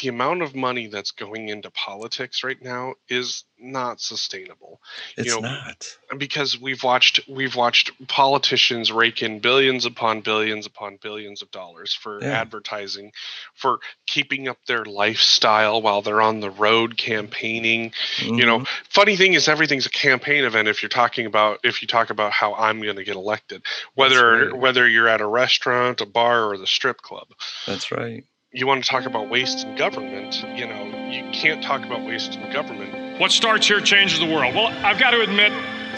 the amount of money that's going into politics right now is not sustainable. It's you know, not. because we've watched we've watched politicians rake in billions upon billions upon billions of dollars for Yeah. advertising, for keeping up their lifestyle while they're on the road campaigning. You know, Mhm. funny thing is everything's a campaign event if you're talking about if you talk about how I'm going to get elected, whether whether you're at a restaurant, a bar, or the strip club That's right. You want to talk about waste in government, you know, you can't talk about waste in government. What starts here changes the world. Well, I've got to admit,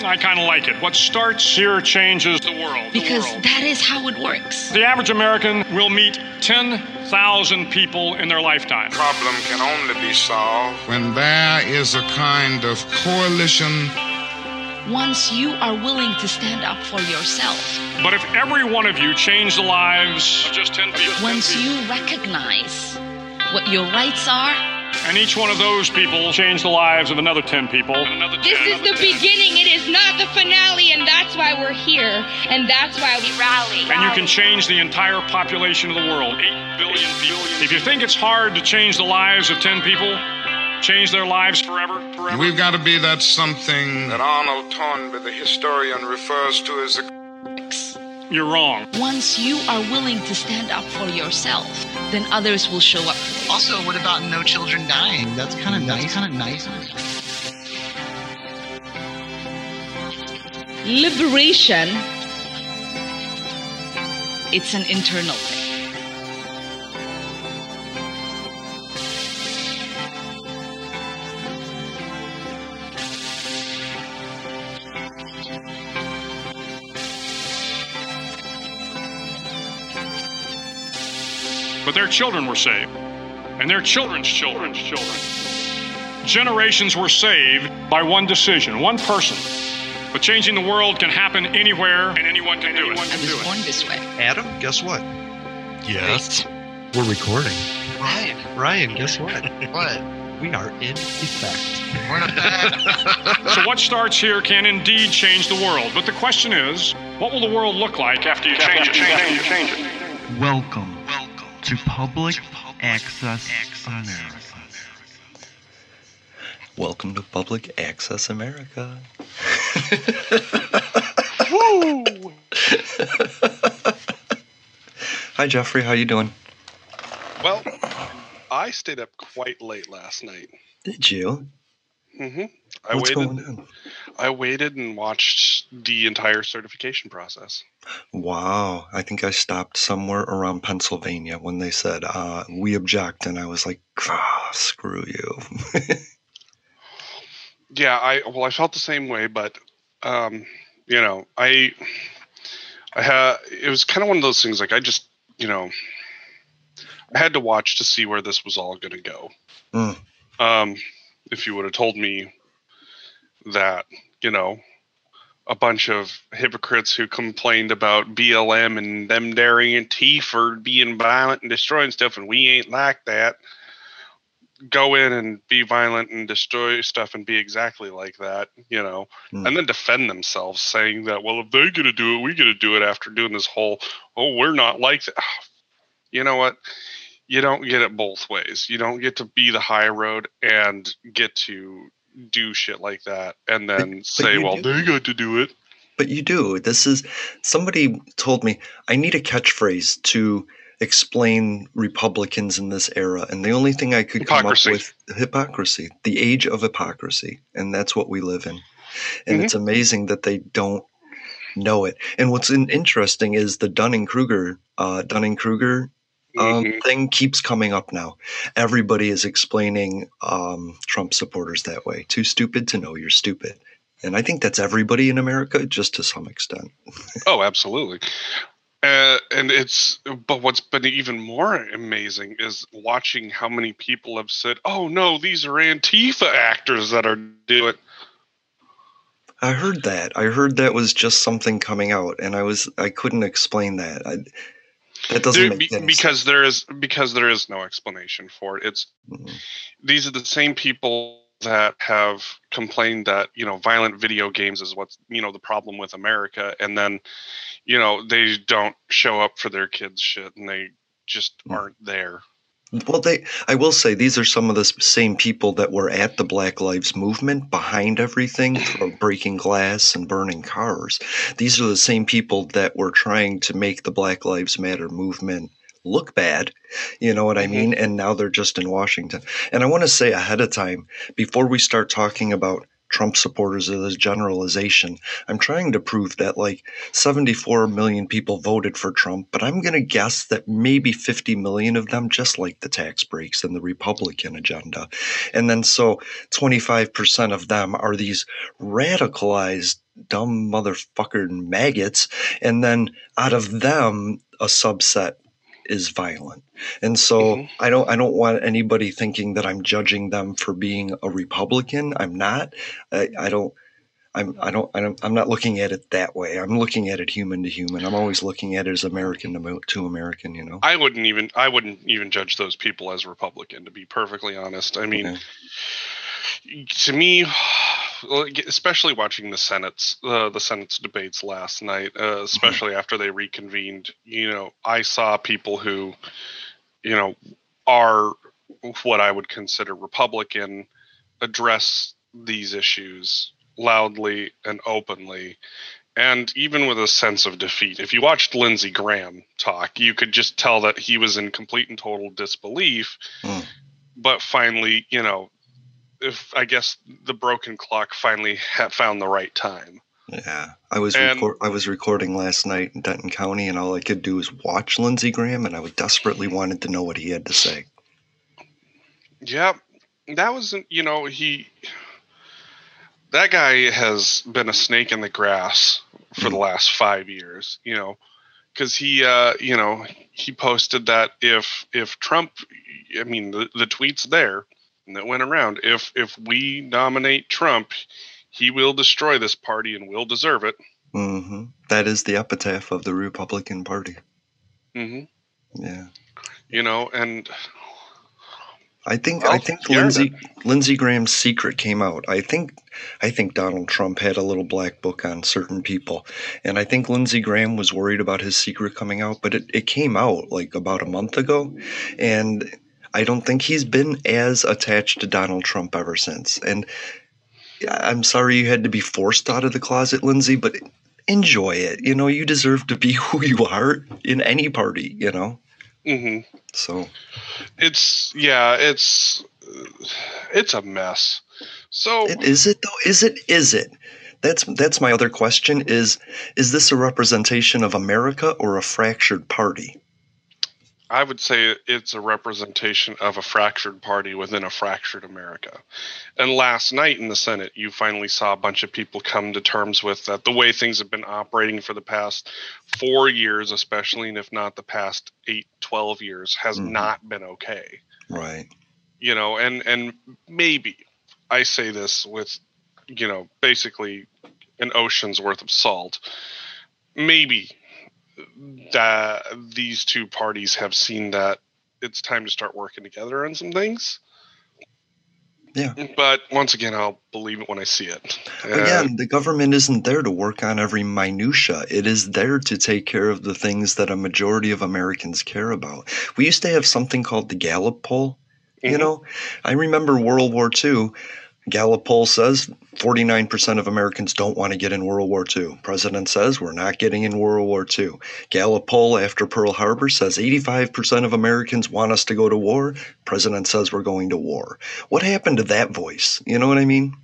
I kind of like it. What starts here changes the world. the Because world. that is how it works. the average American will meet 10,000 people in their lifetime. The problem can only be solved when there is a kind of coalition Once you are willing to stand up for yourself, But if every one of you changed the lives of just 10 people, once you recognize what your rights are, and each one of those people changed the lives of another 10 people, another 10, This is another the 10. beginning. It is not the finale, and that's why we're here, and that's why we rally. And you can change the entire population of the world 8 billion people. If you think it's hard to change the lives of 10 people, change their lives forever, forever. we've got to be that something that Arnold Toynbee, the historian, refers to as a You're wrong. once you are willing to stand up for yourself, then others will show up. Also, what about no children dying? That's kind of mm, nice. Kind of nice. Liberation. It's an internal thing. But their children were saved, and their children's children's children. Generations were saved by one decision, one person. But changing the world can happen anywhere, and anyone can do it. Can I was born this way. Adam, guess what? Yes. We're recording. Ryan, Ryan, guess what? What? We are in effect. We're not bad. So what starts here can indeed change the world. But the question is, what will the world look like after you change it? Change it, change it. Welcome, to Public Access America. Welcome to Public Access America. Woo! Hi Jeffrey, how you doing? Well, I stayed up quite late last night. Did you? hmm I What's waited. going on? I waited and watched the entire certification process. Wow, I think I stopped somewhere around Pennsylvania when they said, uh, we object, and I was like, ah, screw you. Yeah, I well, I felt the same way, but um, you know, I I had it was kind of one of those things. Like I just, you know, I had to watch to see where this was all going to go. Mm. Um, if you would have told me that, you know, a bunch of hypocrites who complained about BLM and them daring and T for being violent and destroying stuff, and we ain't like that. Go in and be violent and destroy stuff and be exactly like that, you know, Mm. and then defend themselves, saying that, well, if they're gonna do it, we gotta do it after doing this whole, oh, we're not like that. You know what? You don't get it both ways. You don't get to be the high road and get to do shit like that and then but say, you well, do. they got to do it. But you do. This is somebody told me I need a catchphrase to explain Republicans in this era, and the only thing I could Hypocrisy. come up with hypocrisy, the age of hypocrisy, and that's what we live in. And Mhm. it's amazing that they don't know it. And what's interesting is the Dunning Kruger, uh, Dunning Kruger um, Mhm. thing keeps coming up now. Everybody is explaining um, Trump supporters that way. Too stupid to know you're stupid. And I think that's everybody in America, just to some extent. Oh, absolutely. Uh, and it's, but what's been even more amazing is watching how many people have said, "Oh no, these are Antifa actors that are doing." it." I heard that. I heard that was just something coming out, and I was I couldn't explain that. I, that doesn't There- make any because there is because there is no explanation for it. It's Mhm. these are the same people that have complained that you know violent video games is what's you know the problem with America, and then you know they don't show up for their kids' shit, and they just Mm. aren't there. Well, they. I will say these are some of the same people that were at the Black Lives Movement behind everything, for breaking glass and burning cars. These are the same people that were trying to make the Black Lives Matter movement look bad. You know what I Mhm. mean? And now they're just in Washington. And I want to say ahead of time, before we start talking about Trump supporters or this generalization, I'm trying to prove that like 74 million people voted for Trump, but I'm going to guess that maybe 50 million of them just like the tax breaks and the Republican agenda. And then so 25% of them are these radicalized dumb motherfucker maggots. And then out of them, a subset is violent. And so Mhm. I don't I don't want anybody thinking that I'm judging them for being a Republican. I'm not. I, I don't I'm I don't I don't I'm not looking at it that way. I'm looking at it human to human. I'm always looking at it as American to, to American, you know. I wouldn't even I wouldn't even judge those people as Republican to be perfectly honest. I mean, to me, especially watching the Senate's uh, the Senate's debates last night, uh, especially after they reconvened, you know, I saw people who, you know, are what I would consider Republican address these issues loudly and openly and even with a sense of defeat. If you watched Lindsey Graham talk, you could just tell that he was in complete and total disbelief. Mm. But finally, you know, if I guess the broken clock finally ha- found the right time. Yeah, I was And- record- I was recording last night in Denton County, and all I could do was watch Lindsey Graham, and I would desperately wanted to know what he had to say. Yeah, that wasn't, you know, he. That guy has been a snake in the grass for the last five years, you know, because he, uh, you know, he posted that if if Trump, I mean, the, the tweets there that went around. If if we nominate Trump, he will destroy this party and will deserve it. hmm That is the epitaph of the Republican Party. Mm-hmm. Yeah. You know, and I think Well, I think yeah, Lindsey Lindsey Graham's secret came out. I think I think Donald Trump had a little black book on certain people, and I think Lindsey Graham was worried about his secret coming out. But it, it came out like about a month ago, and I don't think he's been as attached to Donald Trump ever since. And I'm sorry you had to be forced out of the closet, Lindsey, but enjoy it. You know, you deserve to be who you are in any party. You know, hmm so. it's yeah, it's it's a mess. So It, is it though? Is it? Is it? That's that's my other question. Is is this a representation of America or a fractured party? I would say it's a representation of a fractured party within a fractured America. And last night in the Senate, you finally saw a bunch of people come to terms with that the way things have been operating for the past four years, especially, and if not the past eight, 12 years, has Mhm. not been okay. Right. You know, and, and maybe I say this with, you know, basically an ocean's worth of salt. Maybe that these two parties have seen that it's time to start working together on some things. Yeah. But once again, I'll believe it when I see it. Uh, Again, the government isn't there to work on every minutia. It is there to take care of the things that a majority of Americans care about. We used to have something called the Gallup poll. You Mhm. know, I remember World War II. Gallup poll says 49% of Americans don't want to get in World War II. President says we're not getting in World War II. Gallup poll after Pearl Harbor says 85% of Americans want us to go to war. President says we're going to war. What happened to that voice? You know what I mean?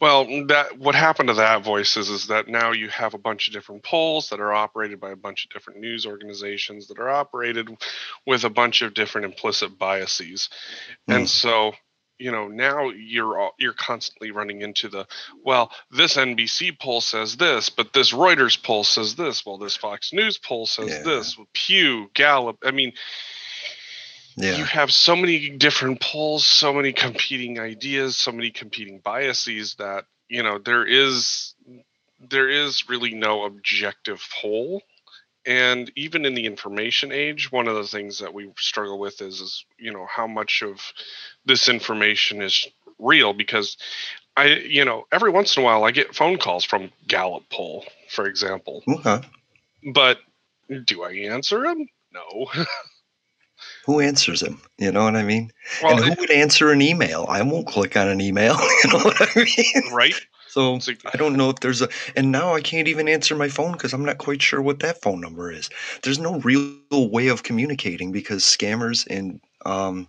Well, that what happened to that voice is, is that now you have a bunch of different polls that are operated by a bunch of different news organizations that are operated with a bunch of different implicit biases, mm. and so you know now you're all, you're constantly running into the well this NBC poll says this but this Reuters poll says this well this Fox News poll says yeah. this Pew Gallup I mean yeah. you have so many different polls so many competing ideas so many competing biases that you know there is there is really no objective poll and even in the information age one of the things that we struggle with is is you know how much of this information is real because i you know every once in a while i get phone calls from gallup poll for example. Okay. but do i answer them no. Who answers them you know what i mean? Well, and who it, would answer an email? I won't click on an email you know what i mean? Right so I don't know if there's a, and now I can't even answer my phone because I'm not quite sure what that phone number is. There's no real way of communicating because scammers and um,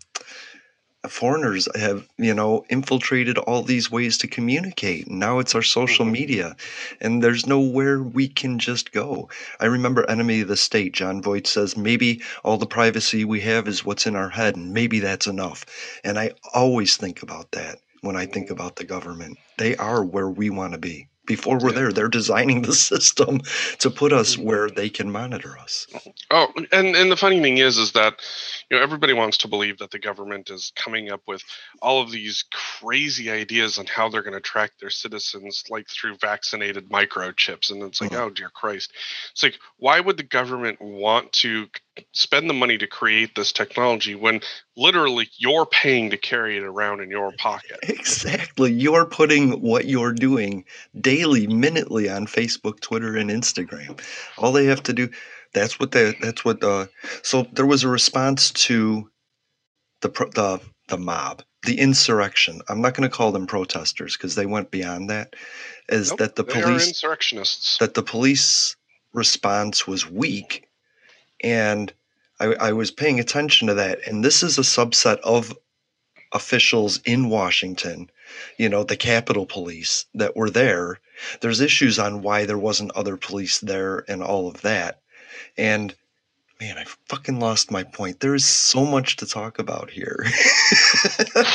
foreigners have, you know, infiltrated all these ways to communicate. Now it's our social mm-hmm. media, and there's nowhere we can just go. I remember Enemy of the State. Jon Voight says maybe all the privacy we have is what's in our head, and maybe that's enough. And I always think about that when I think about the government. They are where we want to be. Before we're yeah. there, they're designing the system to put us mm-hmm. where they can monitor us. Oh, and and the funny thing is, is that you know everybody wants to believe that the government is coming up with all of these crazy ideas on how they're going to track their citizens, like through vaccinated microchips, and it's like, mm-hmm. oh dear Christ, it's like why would the government want to spend the money to create this technology when literally you're paying to carry it around in your pocket. Exactly. You're putting what you're doing daily, minutely on Facebook, Twitter, and Instagram. All they have to do that's what they that's what uh so there was a response to the the the mob, the insurrection. I'm not going to call them protesters because they went beyond that. Is nope, that the police insurrectionists? That the police response was weak and I, I was paying attention to that. And this is a subset of officials in Washington, you know, the Capitol Police that were there. There's issues on why there wasn't other police there and all of that. And man, I fucking lost my point. There is so much to talk about here.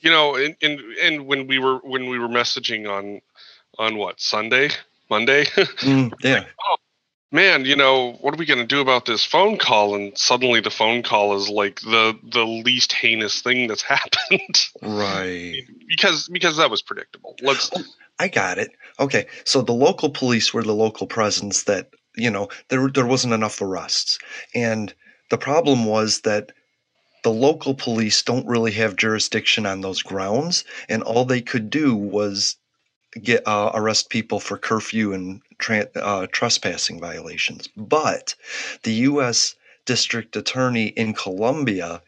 you know, and, and and when we were when we were messaging on on what Sunday, Monday, mm, yeah. Like, oh, man, you know, what are we going to do about this phone call? And suddenly the phone call is like the the least heinous thing that's happened. Right. because because that was predictable. Let's. Oh, I got it. Okay, so the local police were the local presence that you know there there wasn't enough arrests, and the problem was that the local police don't really have jurisdiction on those grounds, and all they could do was get uh, arrest people for curfew and tra- uh, trespassing violations. But the U.S. District Attorney in Columbia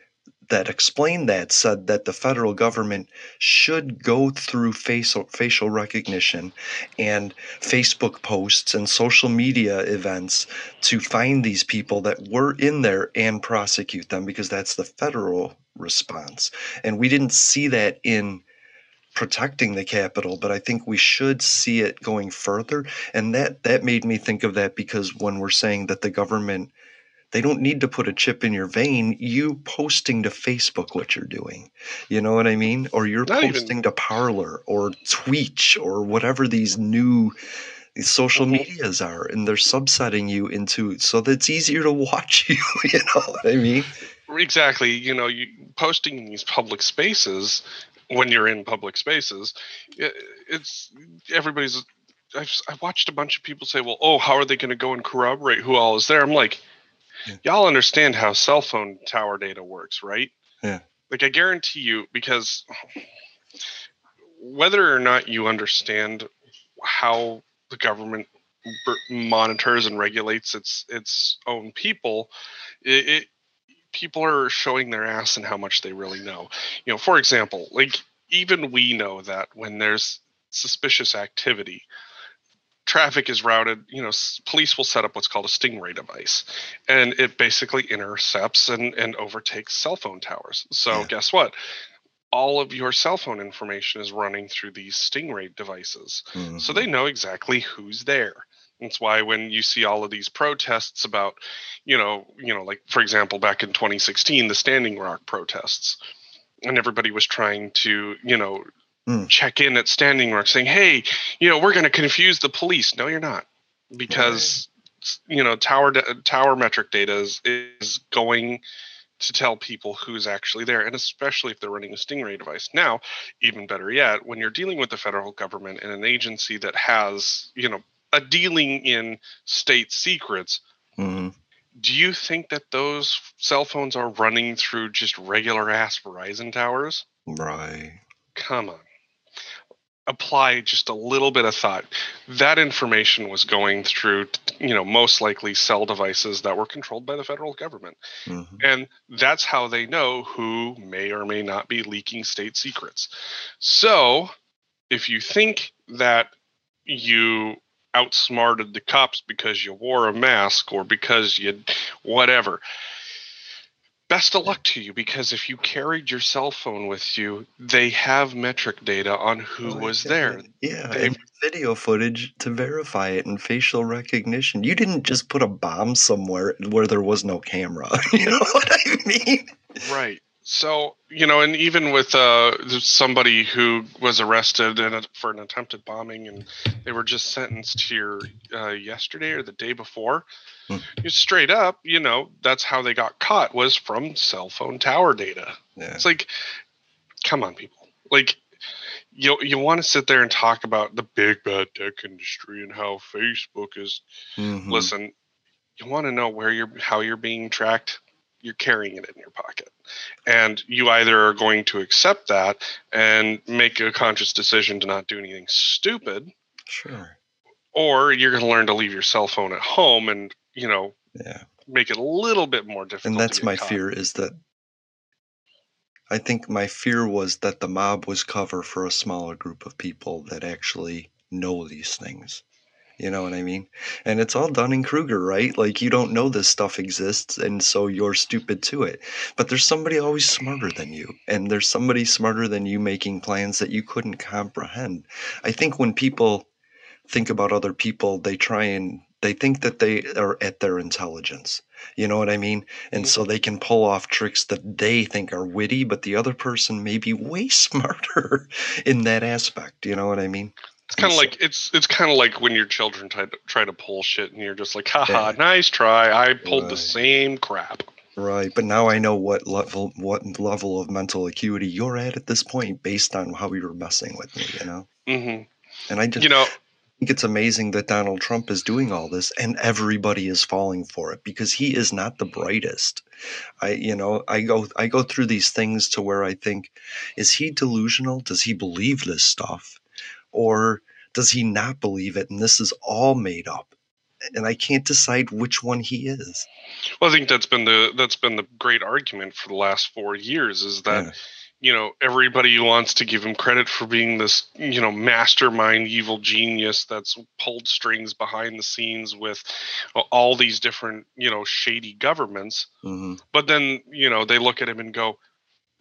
that explained that said that the federal government should go through facial facial recognition and Facebook posts and social media events to find these people that were in there and prosecute them because that's the federal response. And we didn't see that in protecting the capitol, but I think we should see it going further. And that that made me think of that because when we're saying that the government they don't need to put a chip in your vein. You posting to Facebook what you're doing. You know what I mean? Or you're Not posting even... to Parler or Twitch or whatever these new these social mm-hmm. medias are, and they're subsetting you into so that it's easier to watch you. You know what I mean? Exactly. You know, you posting in these public spaces when you're in public spaces, it's everybody's. I've, I've watched a bunch of people say, "Well, oh, how are they going to go and corroborate who all is there?" I'm like, yeah. y'all understand how cell phone tower data works, right? Yeah. Like I guarantee you, because whether or not you understand how the government monitors and regulates its its own people, it, it people are showing their ass and how much they really know. You know, for example, like even we know that when there's suspicious activity, traffic is routed. You know, police will set up what's called a stingray device, and it basically intercepts and and overtakes cell phone towers. So guess what? All of your cell phone information is running through these stingray devices, Mm-hmm. so they know exactly who's there. That's why when you see all of these protests about, you know, you know, like for example, back in 2016, the Standing Rock protests, and everybody was trying to, you know, Mm. check in at Standing Rock, saying, "Hey, you know, we're going to confuse the police." No, you're not, because you know, tower tower metric data is, is going to tell people who's actually there, and especially if they're running a Stingray device. Now, even better yet, when you're dealing with the federal government and an agency that has, you know, a dealing in state secrets, hmm do you think that those cell phones are running through just regular ass Verizon towers? Right. Come on. Apply just a little bit of thought. That information was going through, you know, most likely cell devices that were controlled by the federal government. Mhm. And that's how they know who may or may not be leaking state secrets. So if you think that you outsmarted the cops because you wore a mask or because you whatever, best of luck to you because if you carried your cell phone with you, they have metric data on who oh, was there. Oh, Yeah, They- and video footage to verify it and facial recognition. You didn't just put a bomb somewhere where there was no camera. You know what I mean? Right. So, you know, and even with uh, somebody who was arrested in a, for an attempted bombing and they were just sentenced here uh, yesterday or the day before, Hmm. straight up, you know, that's how they got caught was from cell phone tower data. Yeah. It's like, come on, people. Like, you, you want to sit there and talk about the big bad tech industry and how Facebook is Mhm. listen you want to know where you're how you're being tracked you're carrying it in your pocket and you either are going to accept that and make a conscious decision to not do anything stupid Sure. or you're going to learn to leave your cell phone at home and you know Yeah. make it a little bit more difficult And that's my caught. fear is that I think my fear was that the mob was cover for a smaller group of people that actually know these things. You know what I mean? And it's all Dunning Kruger, right? Like you don't know this stuff exists, and so you're stupid to it. But there's somebody always smarter than you, and there's somebody smarter than you making plans that you couldn't comprehend. I think when people think about other people, they try and they think that they are at their intelligence. You know what I mean? And so they can pull off tricks that they think are witty, but the other person may be way smarter in that aspect. You know what I mean? It's kind of like it's it's kind of like when your children try to try to pull shit and you're just like haha nice try i pulled the same crap Right, but now I know what level what level of mental acuity you're at at this point based on how you were messing with me, you know. hmm And I just you know think it's amazing that Donald Trump is doing all this and everybody is falling for it because he is not the brightest. I you know, I go I go through these things to where I think is he delusional? Does he believe this stuff? Or does he not believe it and this is all made up? And I can't decide which one he is. Well, I think that's been the that's been the great argument for the last four years is that Yeah. you know everybody wants to give him credit for being this you know mastermind evil genius that's pulled strings behind the scenes with all these different you know shady governments hmm but then you know they look at him and go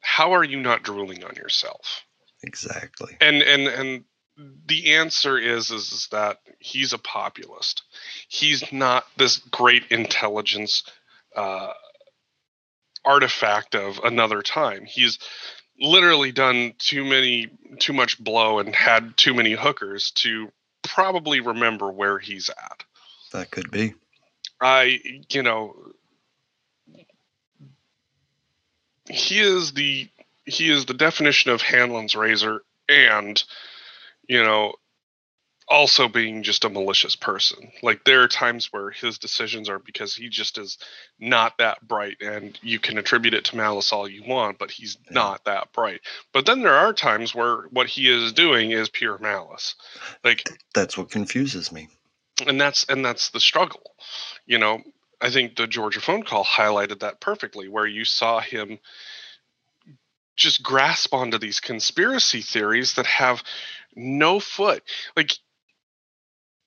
how are you not drooling on yourself Exactly. and and and the answer is, is is that he's a populist. He's not this great intelligence uh, artifact of another time. He's literally done too many too much blow and had too many hookers to probably remember where he's at. That could be. i you know he is the he is the definition of hanlon's razor and you know also being just a malicious person. Like there are times where his decisions are because he just is not that bright and you can attribute it to malice all you want but he's not that bright. But then there are times where what he is doing is pure malice. Like That's what confuses me. and that's and that's the struggle. You know i think the georgia phone call highlighted that perfectly where you saw him just grasp onto these conspiracy theories that have no foot. Like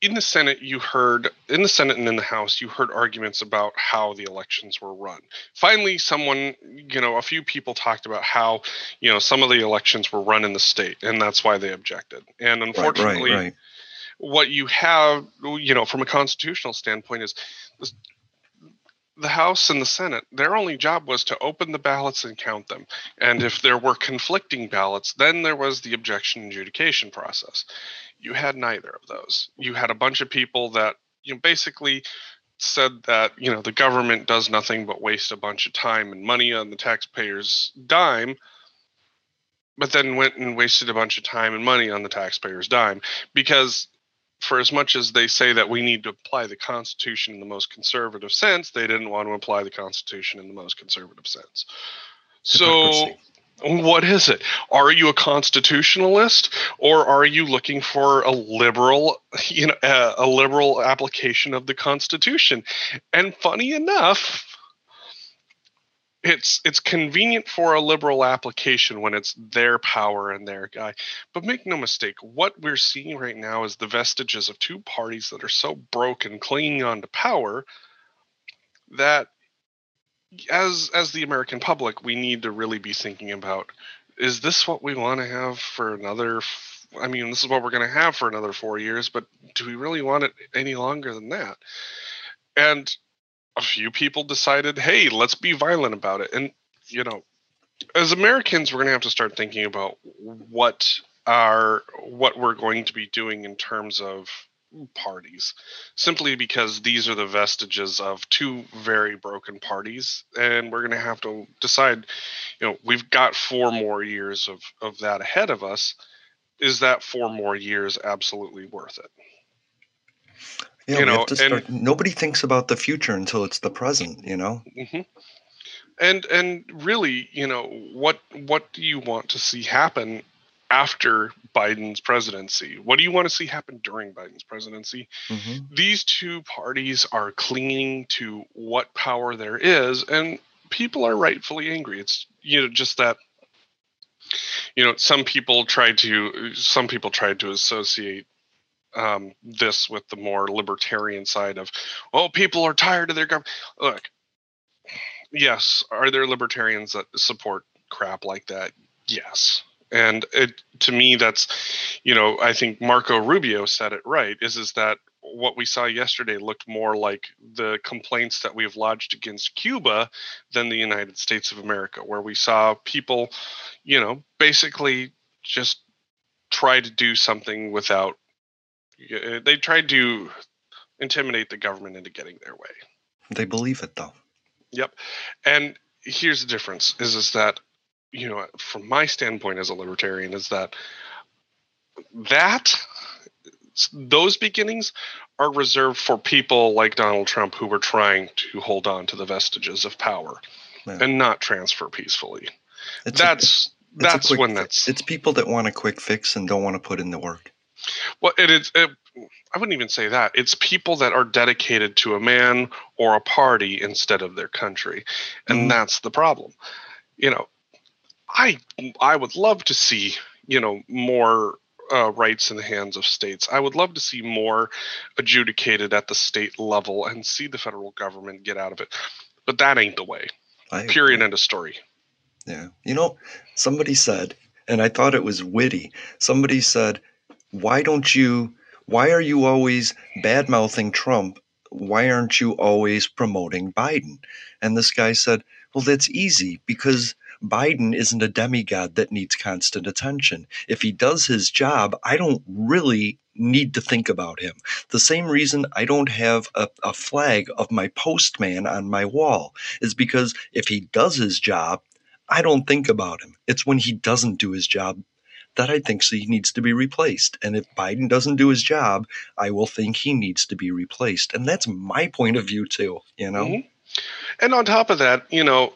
in the Senate, you heard in the Senate and in the House, you heard arguments about how the elections were run. Finally, someone, you know, a few people talked about how, you know, some of the elections were run in the state, and that's why they objected. And unfortunately, right, right. what you have, you know, from a constitutional standpoint, is this, the House and the Senate, their only job was to open the ballots and count them. And if there were conflicting ballots, then there was the objection adjudication process. You had neither of those. You had a bunch of people that you know basically said that you know the government does nothing but waste a bunch of time and money on the taxpayers' dime, but then went and wasted a bunch of time and money on the taxpayers' dime because for as much as they say that we need to apply the Constitution in the most conservative sense, they didn't want to apply the Constitution in the most conservative sense. So, what is it? Are you a constitutionalist, or are you looking for a liberal, you know, a, a liberal application of the Constitution? And funny enough, it's it's convenient for a liberal application when it's their power and their guy. But make no mistake what we're seeing right now is the vestiges of two parties that are so broken clinging on to power that as as the american public we need to really be thinking about is this what we want to have for another i mean this is what we're going to have for another 4 years but do we really want it any longer than that? And a few people decided, hey, let's be violent about it. And, you know, as Americans, we're going to have to start thinking about what are what we're going to be doing in terms of parties simply because these are the vestiges of two very broken parties. And we're going to have to decide you know we've got four more years of of that ahead of us. Is that four more years absolutely worth it yeah, you know, have to start. and- Nobody thinks about the future until it's the present. You know. hmm And and really, you know, what what do you want to see happen after Biden's presidency? What do you want to see happen during Biden's presidency? hmm These two parties are clinging to what power there is, and people are rightfully angry. It's you know just that you know some people tried to some people tried to associate um, this with the more libertarian side of, oh, people are tired of their government. Look, yes, are there libertarians that support crap like that? Yes. And it to me that's you know, I think Marco Rubio said it right, is is that what we saw yesterday looked more like the complaints that we've lodged against Cuba than the United States of America, where we saw people, you know, basically just try to do something without Uh, they tried to intimidate the government into getting their way. They believe it though. Yep. And here's the difference is is that you know from my standpoint as a libertarian is that that those beginnings are reserved for people like Donald Trump who were trying to hold on to the vestiges of power Yeah. and not transfer peacefully. It's that's a that's quick when that's It's people that want a quick fix and don't want to put in the work. Well, it is. It, I wouldn't even say that. It's people that are dedicated to a man or a party instead of their country, and Mhm. that's the problem. You know, I I would love to see you know more uh, rights in the hands of states. I would love to see more adjudicated at the state level and see the federal government get out of it. But that ain't the way. I Period. agree. End of story. Yeah. You know, somebody said, and I thought it was witty. Somebody said, "Why don't you? Why are you always bad mouthing Trump? Why aren't you always promoting Biden?" And this guy said, "Well, that's easy because." Biden isn't a demigod that needs constant attention. If he does his job, I don't really need to think about him. The same reason I don't have a, a flag of my postman on my wall is because if he does his job, I don't think about him. It's when he doesn't do his job that I think he needs to be replaced. And if Biden doesn't do his job, I will think he needs to be replaced. And that's my point of view too, you know? Mhm. And on top of that, you know,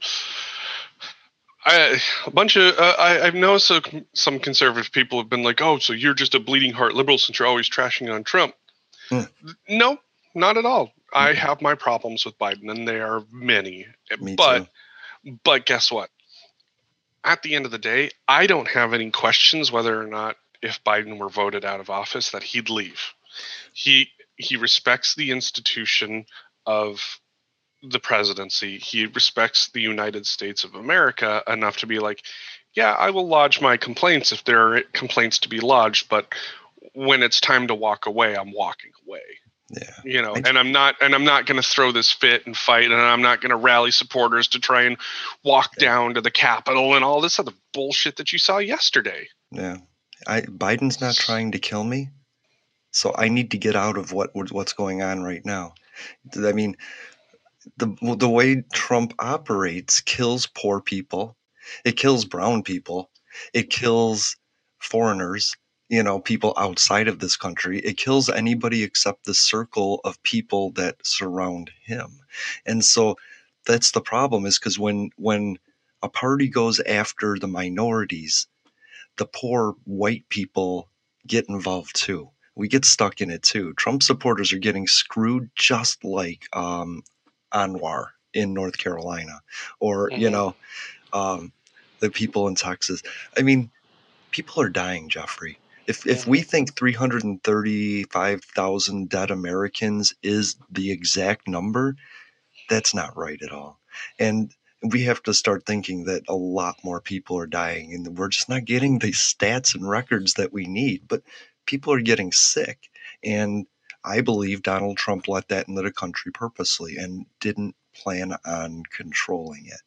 I, a bunch of uh, I, I've noticed so, some conservative people have been like, "Oh, so you're just a bleeding heart liberal since you're always trashing on Trump." Hmm. No, not at all. I have my problems with Biden, and they are many. Me but too. but guess what? At the end of the day, I don't have any questions whether or not if Biden were voted out of office that he'd leave. He he respects the institution of the presidency. He respects the United States of America enough to be like, yeah, I will lodge my complaints if there are complaints to be lodged, but when it's time to walk away, I'm walking away. Yeah. You know, and I'm not and I'm not going to throw this fit and fight and I'm not going to rally supporters to try and walk yeah. down to the Capitol and all this other bullshit that you saw yesterday. Yeah. I Biden's not trying to kill me. So I need to get out of what what's going on right now. I mean, the the way Trump operates kills poor people. It kills brown people. It kills foreigners, you know, people outside of this country. It kills anybody except the circle of people that surround him. And so that's the problem is because when when a party goes after the minorities, the poor white people get involved too. We get stuck in it too. Trump supporters are getting screwed just like um, Anwar in North Carolina, or mm-hmm. you know, um, the people in Texas. I mean, people are dying, Jeffrey. If if we think 335,000 dead Americans is the exact number, that's not right at all. And we have to start thinking that a lot more people are dying and we're just not getting the stats and records that we need. But people are getting sick and I believe Donald Trump let that into the country purposely and didn't plan on controlling it.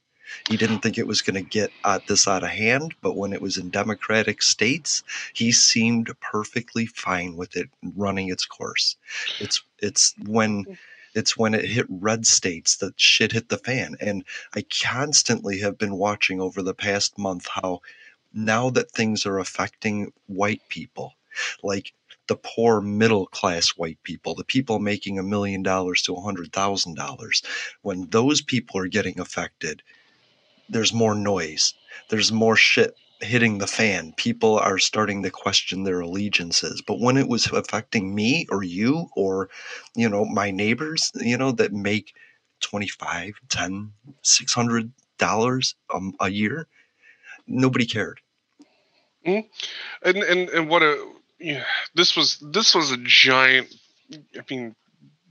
He didn't think it was going to get uh, this out of hand, but when it was in democratic states, he seemed perfectly fine with it running its course. It's it's when it's when it hit red states that shit hit the fan. And I constantly have been watching over the past month how now that things are affecting white people, like the poor middle class white people, the people making a million dollars to a hundred thousand dollars, when those people are getting affected, there's more noise. There's more shit hitting the fan. People are starting to question their allegiances. But when it was affecting me or you or, you know, my neighbors, you know, that make 25, 10, 600 dollars um, a year, nobody cared. Mm-hmm. And, and, and what a, yeah, this was this was a giant. I mean,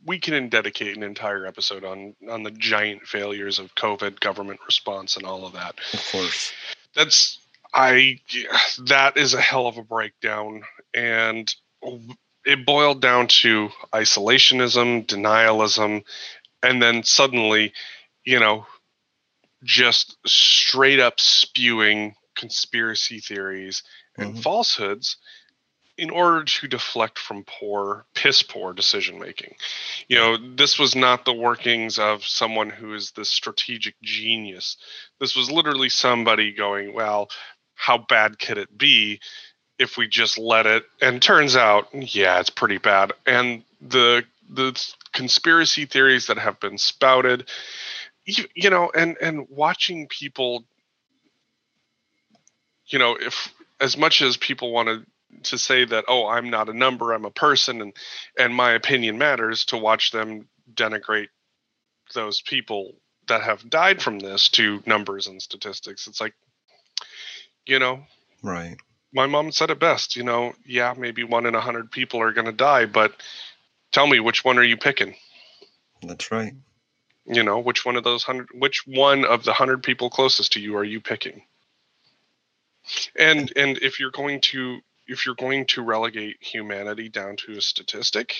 we can dedicate an entire episode on on the giant failures of COVID government response and all of that. Of course, that's I. That is a hell of a breakdown, and it boiled down to isolationism, denialism, and then suddenly, you know, just straight up spewing conspiracy theories and mm-hmm. falsehoods in order to deflect from poor, piss poor decision making. You know, this was not the workings of someone who is the strategic genius. This was literally somebody going, well, how bad could it be if we just let it? And turns out, yeah, it's pretty bad. And the the conspiracy theories that have been spouted, you, you know, and and watching people, you know, if as much as people want to to say that oh i'm not a number i'm a person and and my opinion matters to watch them denigrate those people that have died from this to numbers and statistics. It's like you know right. my mom said it best you know yeah maybe one in a hundred people are going to die but tell me which one are you picking? That's right. You know which one of those hundred which one of the hundred people closest to you are you picking? And and if you're going to if you're going to relegate humanity down to a statistic,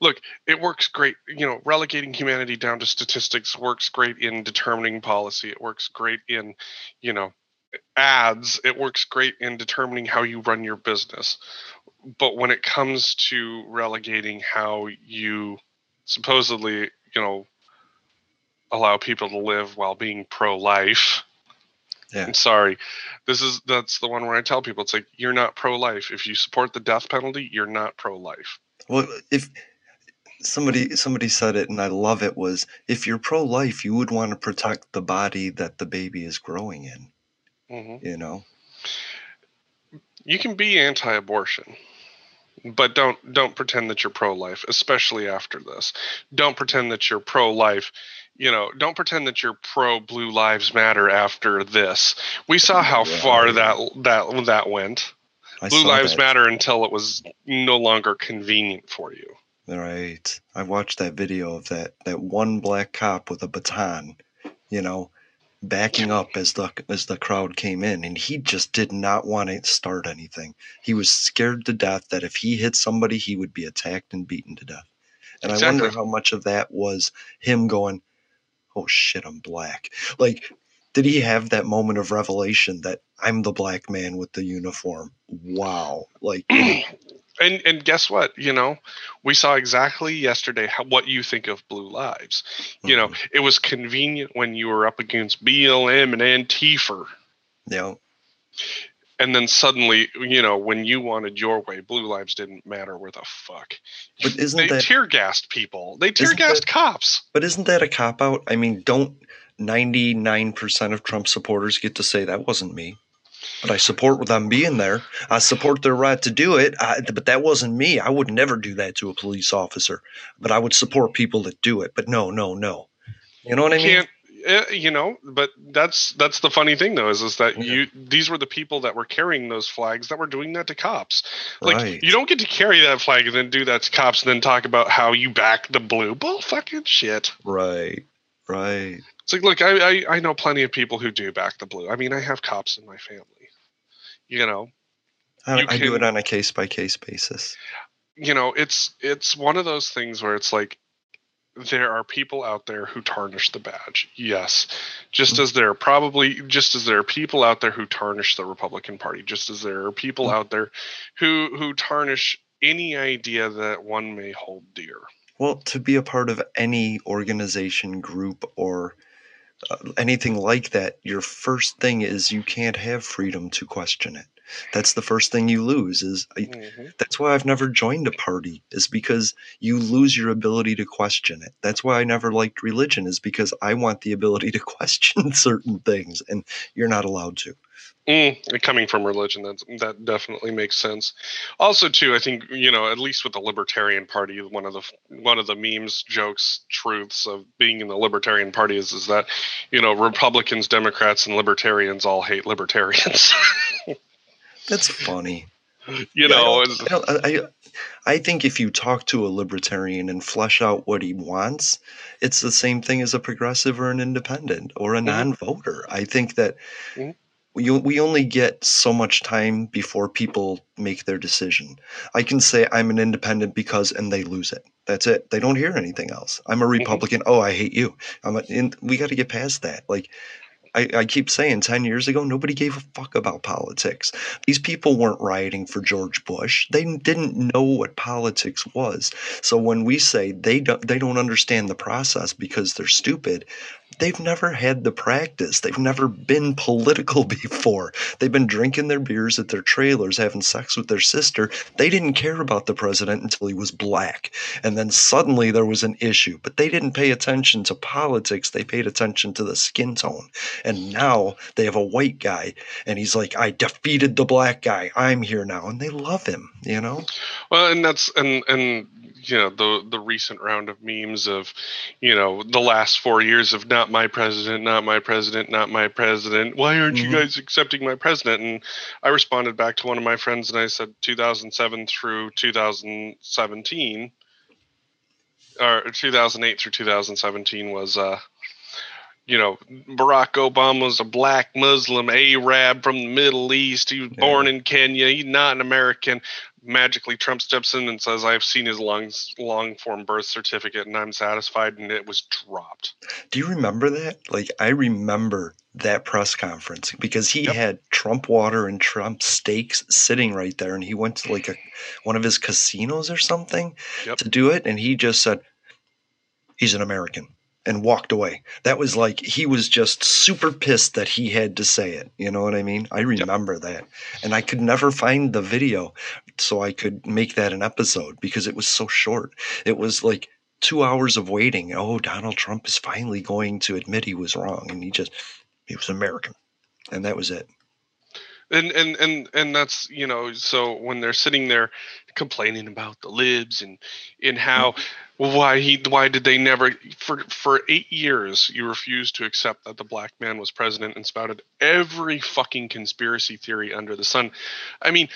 look, it works great. You know, relegating humanity down to statistics works great in determining policy. It works great in, you know, ads. It works great in determining how you run your business. But when it comes to relegating how you supposedly, you know, allow people to live while being pro life, yeah. I'm sorry. This is that's the one where I tell people it's like you're not pro life. If you support the death penalty, you're not pro life. Well, if somebody somebody said it and I love it was if you're pro life, you would want to protect the body that the baby is growing in. Mm-hmm. You know. You can be anti-abortion but don't don't pretend that you're pro-life especially after this don't pretend that you're pro-life you know, don't pretend that you're pro Blue Lives Matter after this. We saw how far that that that went. I Blue Lives that. Matter until it was no longer convenient for you. Right. I watched that video of that that one black cop with a baton, you know, backing up as the as the crowd came in and he just did not want to start anything. He was scared to death that if he hit somebody he would be attacked and beaten to death. And I wonder how much of that was him going, "Oh shit, I'm black." Like did he have that moment of revelation that I'm the black man with the uniform? Wow. Like And and guess what? You know, we saw exactly yesterday how, what you think of Blue Lives. You know, mm-hmm. it was convenient when you were up against BLM and Antifa, know, and then suddenly, you know, when you wanted your way, Blue Lives didn't matter where the fuck. But isn't they that tear gassed people? They tear gassed that- cops. But isn't that a cop out? I mean, don't 99% of Trump supporters get to say that wasn't me? But I support them being there. I support their right to do it. I, but that wasn't me. I would never do that to a police officer. But I would support people that do it. But no, no, no. You know what I mean? Eh, you know? But that's that's the funny thing though is is that you these were the people that were carrying those flags that were doing that to cops. Like Right. you don't get to carry that flag and then do that to cops and then talk about how you back the blue. Bull fucking shit. Right. Right. It's like, look, I, I I know plenty of people who do back the blue. I mean, I have cops in my family. You know, I, You I do it on a case by case basis. you know, it's it's one of those things where it's like there are people out there who tarnish the badge. Yes. Just as there are probably just as there are people out there who tarnish the Republican Party, just as there are people out there who who tarnish any idea that one may hold dear. Well, to be a part of any organization, group, or uh, anything like that, your first thing is you can't have freedom to question it. That's the first thing you lose. Is I, that's why I've never joined a party. Is because you lose your ability to question it. That's why I never liked religion. Is because I want the ability to question certain things, and you're not allowed to. Mm, coming from religion, that that definitely makes sense. Also, too, I think you know, at least with the Libertarian Party, one of the one of the memes, jokes, truths of being in the Libertarian Party is is that you know Republicans, Democrats, and Libertarians all hate libertarians. That's funny. you Yeah, know, I, I, I, I think if you talk to a libertarian and flesh out what he wants, it's the same thing as a progressive or an independent or a non-voter. I think that Mhm. we we only get so much time before people make their decision. I can say I'm an independent because, and they lose it. That's it. They don't hear anything else. I'm a Republican. Oh, I hate you. I'm a, and we got to get past that. Like. I, I keep saying 10 years ago, nobody gave a fuck about politics. These people weren't rioting for George Bush. They didn't know what politics was. So when we say they don't, they don't understand the process because they're stupid, they've never had the practice. They've never been political before. They've been drinking their beers at their trailers, having sex with their sister. They didn't care about the president until he was black. And then suddenly there was an issue. But they didn't pay attention to politics. They paid attention to the skin tone. And now they have a white guy and he's like, I defeated the black guy. I'm here now. And they love him, you know? Well, and that's and and you know the the recent round of memes of you know the last four years of not my president, not my president, not my president. Why aren't you guys accepting my president? And I responded back to one of my friends and I said 2007 through 2017 or 2008 through 2017 was uh you know, Barack Obama was a black Muslim Arab from the Middle East. He was born in Kenya. He's not an American. Magically, Trump steps in and says, "I've seen his long, long form birth certificate, and I'm satisfied." And it was dropped. Do you remember that? Like, I remember that press conference because he had Trump water and Trump steaks sitting right there, and he went to like a one of his casinos or something to do it, and he just said, "He's an American." And walked away. That was like he was just super pissed that he had to say it. You know what I mean? I remember that. And I could never find the video so I could make that an episode because it was so short. It was like two hours of waiting. Oh, Donald Trump is finally going to admit he was wrong. And he just, he was American. And that was it. and and and and that's you know so when they're sitting there complaining about the libs and and how mm-hmm. Why he why did they never for for eight years you refused to accept that the black man was president and spouted every fucking conspiracy theory under the sun. I mean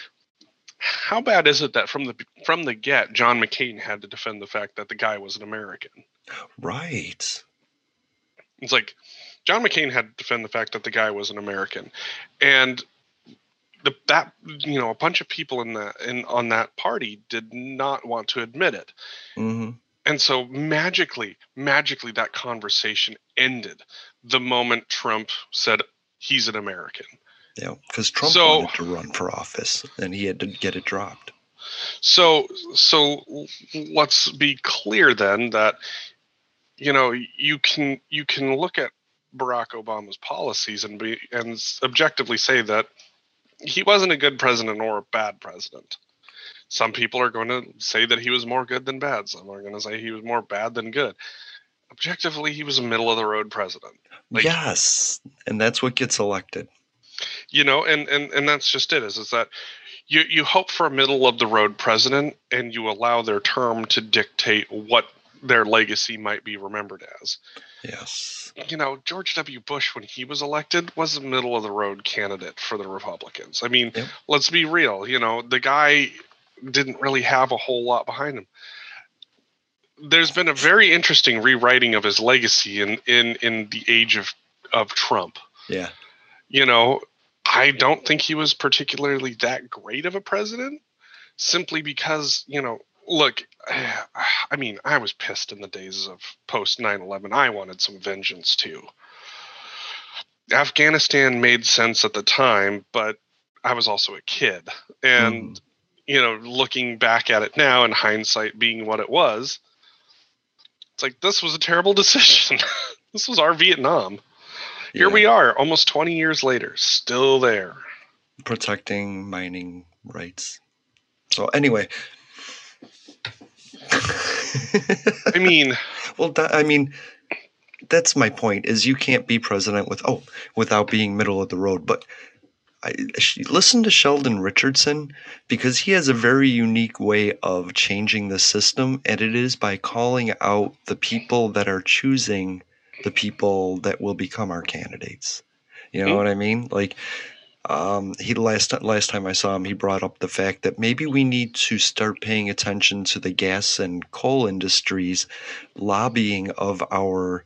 how bad is it that from the from the get john mccain had to defend the fact that the guy was an american? Right. it's like john mccain had to defend the fact that the guy was an american. And the that you know a bunch of people in that in on that party did not want to admit it. Hmm And so magically, magically, that conversation ended the moment Trump said he's an American. Yeah, because Trump So- wanted to run for office and he had to get it dropped. So, so let's be clear then that you know you can you can look at Barack Obama's policies and be and objectively say that he wasn't a good president or a bad president. Some people are going to say that he was more good than bad. Some are going to say he was more bad than good. Objectively, he was a middle of the road president. Like- yes, and that's what gets elected. you know and and and that's just it is is that you you hope for a middle of the road president and you allow their term to dictate what their legacy might be remembered as Yes. you know george w bush when he was elected was a middle of the road candidate for the republicans i mean Yep. let's be real you know the guy didn't really have a whole lot behind him there's been a very interesting rewriting of his legacy in in in the age of of trump Yeah. you know, I don't think he was particularly that great of a president simply because, you know, look, I mean, I was pissed in the days of post 9 11. I wanted some vengeance too. Afghanistan made sense at the time, but I was also a kid. And, mm. You know, looking back at it now and hindsight being what it was, it's like this was a terrible decision. this was our Vietnam. Here Yeah. we are, almost 20 years later, still there. Protecting mining rights. So anyway. I mean, well, that, I mean, that's my point. Is you can't be president with oh without being middle of the road. But I listen to Sheldon Richardson because he has a very unique way of changing the system, and it is by calling out the people that are choosing the people that will become our candidates. You know Mhm. what I mean? Like um, he last last time I saw him, he brought up the fact that maybe we need to start paying attention to the gas and coal industries lobbying of our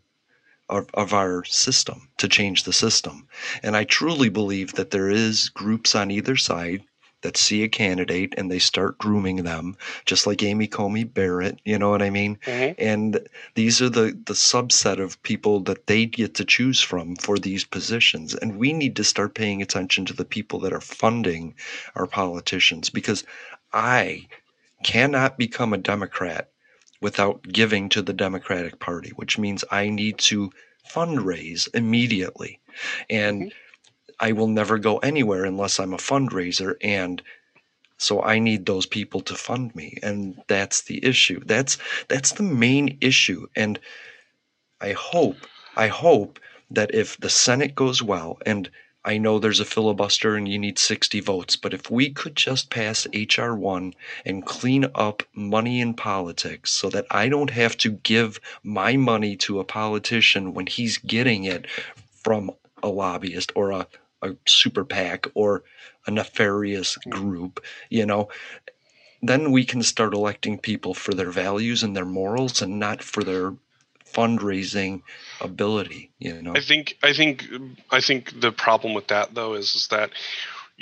of, of our system to change the system. And I truly believe that there is groups on either side that see a candidate and they start grooming them, just like Amy Coney Barrett. You know what I mean? Mhm. And these are the the subset of people that they get to choose from for these positions. And we need to start paying attention to the people that are funding our politicians because I cannot become a Democrat without giving to the Democratic Party, which means I need to fundraise immediately. And I will never go anywhere unless I'm a fundraiser. And so I need those people to fund me. And that's the issue. That's that's the main issue. And I hope, I hope that if the Senate goes well, and I know there's a filibuster and you need 60 votes, but if we could just pass H.R. 1 and clean up money in politics so that I don't have to give my money to a politician when he's getting it from a lobbyist or a, a super PAC or a nefarious group, you know, then we can start electing people for their values and their morals and not for their fundraising ability, you know. I think I think I think the problem with that though is is that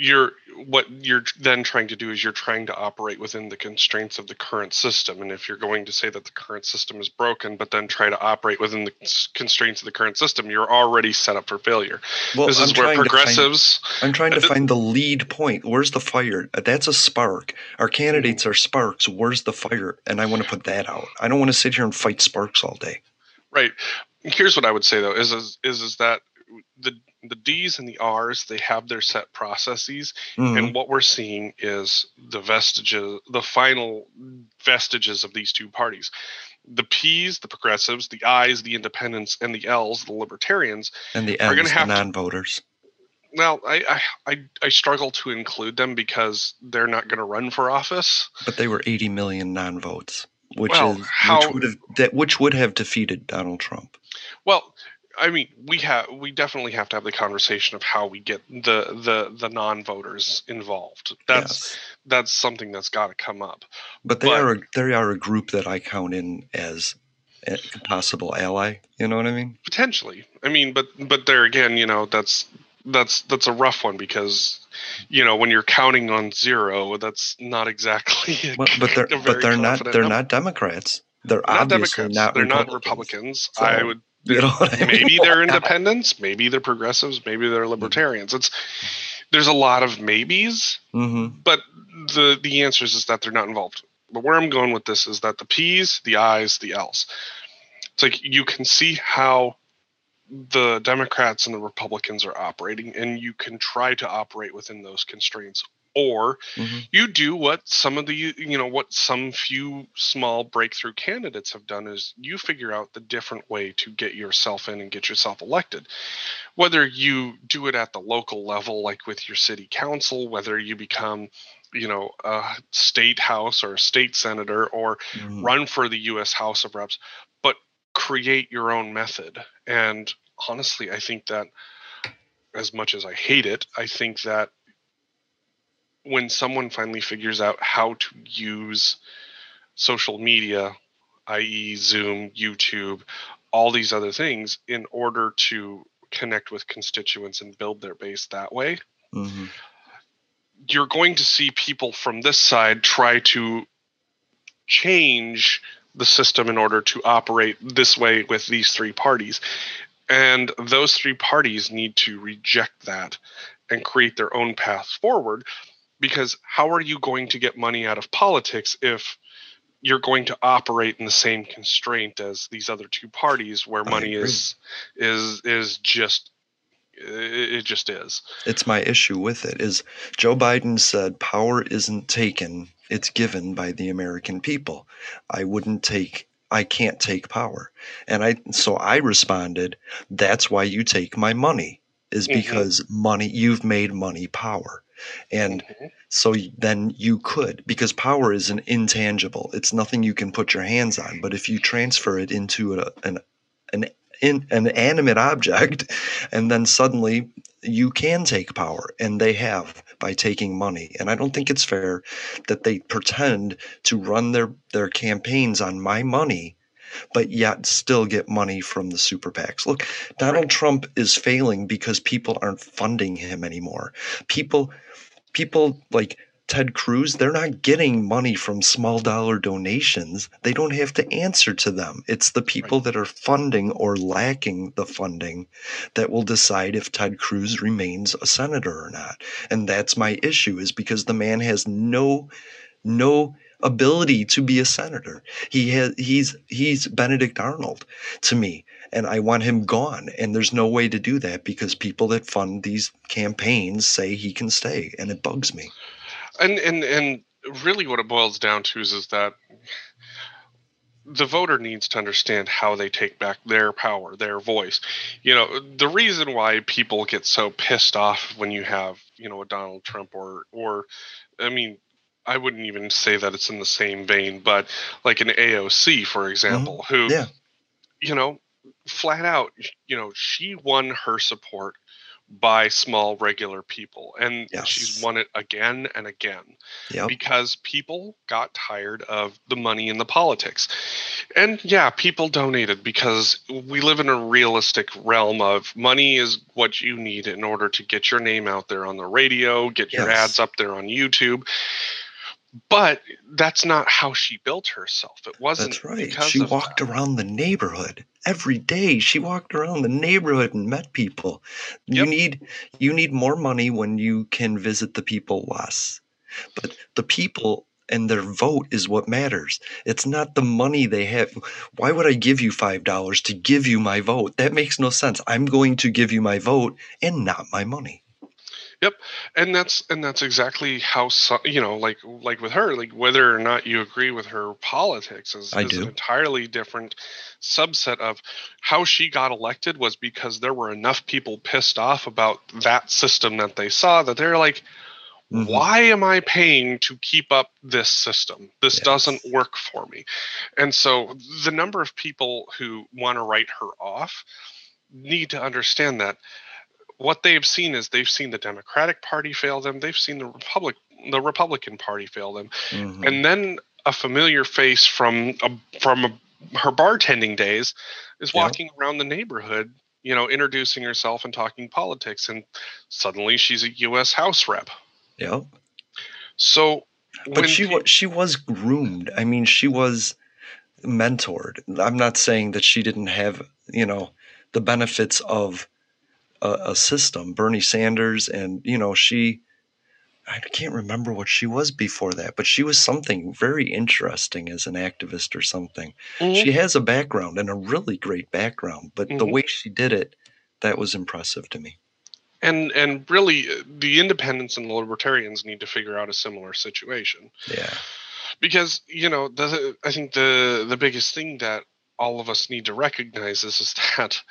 you're what you're then trying to do is you're trying to operate within the constraints of the current system and if you're going to say that the current system is broken but then try to operate within the constraints of the current system you're already set up for failure Well, this is I'm where to find- progressives I'm trying to find the lead point. Where's the fire? That's a spark. Our candidates are sparks. Where's the fire? And I want to put that out. I don't want to sit here and fight sparks all day. Right. Here's what I would say though is is is, that the the D's and the R's they have their set processes Mhm. and what we're seeing is the vestiges the final vestiges of these two parties. The P's, the progressives, the I's, the independents, and the L's, the libertarians. And the Are gonna have non-voters. Well, I I, I, I struggle to include them because they're not going to run for office. But they were 80 million non-votes. Which Well, is how- which would have that which would have defeated Donald Trump. Well, I mean, we have we definitely have to have the conversation of how we get the the the non-voters involved. That's that's something that's got to come up. But they are a, they are a group that I count in as a possible ally. You know what I mean? Potentially. I mean, but but there again, you know, that's that's that's a rough one because you know when you're counting on zero, that's not exactly. Well, but they're but they're not they're number. not Democrats. They're not obviously Democrats. not they're not Republicans. Republicans. So, I would. you know I mean? maybe they're independents. Maybe they're progressives. Maybe they're libertarians. It's there's a lot of maybes, Mm-hmm. but the the answer is, is that they're not involved. But where I'm going with this is that the P's, the I's, the L's. It's like you can see how the Democrats and the Republicans are operating, and you can try to operate within those constraints. Or Mhm. you do what some of the you know what some few small breakthrough candidates have done is you figure out the different way to get yourself in and get yourself elected whether you do it at the local level like with your city council whether you become you know a state house or a state senator or Mhm. run for the US House of Reps but create your own method and honestly I think that as much as I hate it I think that when someone finally figures out how to use social media, i.e., Zoom, YouTube, all these other things, in order to connect with constituents and build their base that way, Mm-hmm. you're going to see people from this side try to change the system in order to operate this way with these three parties. And those three parties need to reject that and create their own path forward because how are you going to get money out of politics if you're going to operate in the same constraint as these other two parties where I money agree. is is is just it it just is It's my issue with it is Joe Biden said power isn't taken, it's given by the American people. I wouldn't take I can't take power. And I so I responded, that's why you take my money is Mhm. because money you've made money power. And Mhm. so then you could because power is an intangible. It's nothing you can put your hands on, but if you transfer it into a, an an in, an animate object and then suddenly you can take power and they have by taking money and i don't think it's fair that they pretend to run their their campaigns on my money but yet still get money from the super PACs. Look, Donald Trump is failing because people aren't funding him anymore. People people like Ted Cruz, they're not getting money from small dollar donations. They don't have to answer to them. It's the people that are funding or lacking the funding that will decide if Ted Cruz remains a senator or not. And that's my issue is because the man has no no ability to be a senator. He has he's he's Benedict Arnold to me and I want him gone and there's no way to do that because people that fund these campaigns say he can stay and it bugs me. And and and really what it boils down to is, is that the voter needs to understand how they take back their power their voice you know the reason why people get so pissed off when you have you know a donald trump or or i mean i wouldn't even say that it's in the same vein but like an aoc for example mm-hmm. who Yeah. you know flat out you know she won her support by small regular people and she's won it again and again Yep. because people got tired of the money and the politics. And yeah, people donated because we live in a realistic realm of money is what you need in order to get your name out there on the radio, get your Yes. ads up there on YouTube. But that's not how she built herself. It wasn't That's right. because She walked that. around the neighborhood every day. She walked around the neighborhood and met people. You need you need more money when you can visit the people less. But the people and their vote is what matters. It's not the money they have. Why would I give you $5 to give you my vote? That makes no sense. I'm going to give you my vote and not my money. Yep, and that's and that's exactly how you know, like like with her, like whether or not you agree with her politics is, is an entirely different subset of how she got elected was because there were enough people pissed off about that system that they saw that they're like, Mhm. Why am I paying to keep up this system? This Yes. doesn't work for me. And so the number of people who want to write her off need to understand that what they've seen is they've seen the Democratic Party fail them, they've seen the Republic the Republican Party fail them, Mhm. and then a familiar face from a, from a, her bartending days is Yeah. walking around the neighborhood, you know, introducing herself and talking politics, and suddenly she's a U.S. House rep. Yep. So, But she was she was groomed. I mean, she was mentored. I'm not saying that she didn't have you know the benefits of a, a system. Bernie Sanders, and you know she. I can't remember what she was before that, but she was something very interesting as an activist or something. Mhm. She has a background and a really great background, but the Mhm. way she did it, that was impressive to me. and and really, uh, the independents and the libertarians need to figure out a similar situation. Yeah. because you know the i think the the biggest thing that all of us need to recognize is is that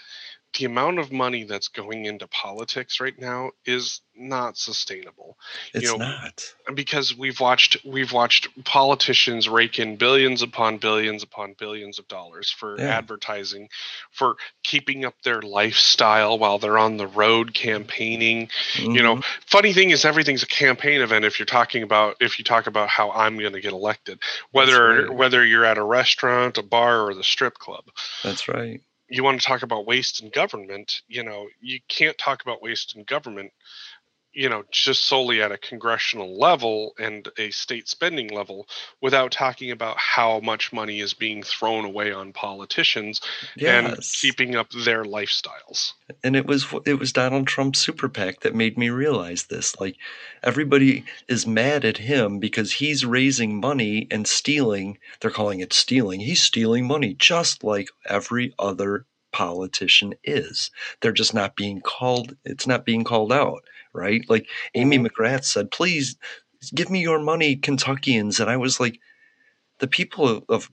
the amount of money that's going into politics right now is not sustainable It's you know not. because we've watched we've watched politicians rake in billions upon billions upon billions of dollars for Yeah. advertising for keeping up their lifestyle while they're on the road campaigning you know Mhm. funny thing is everything's a campaign event if you're talking about if you talk about how i'm going to get elected whether right. whether you're at a restaurant a bar or the strip club That's right. You want to talk about waste in government you know you can't talk about waste in government you know just solely at a congressional level and a state spending level without talking about how much money is being thrown away on politicians and keeping up their lifestyles and it was it was Donald Trump's super PAC that made me realize this. Like everybody is mad at him because he's raising money and stealing. They're calling it stealing. He's stealing money just like every other politician is. They're just not being called. It's not being called out, right? Like Amy McGrath said, "Please give me your money, Kentuckians," and I was like, the people of, of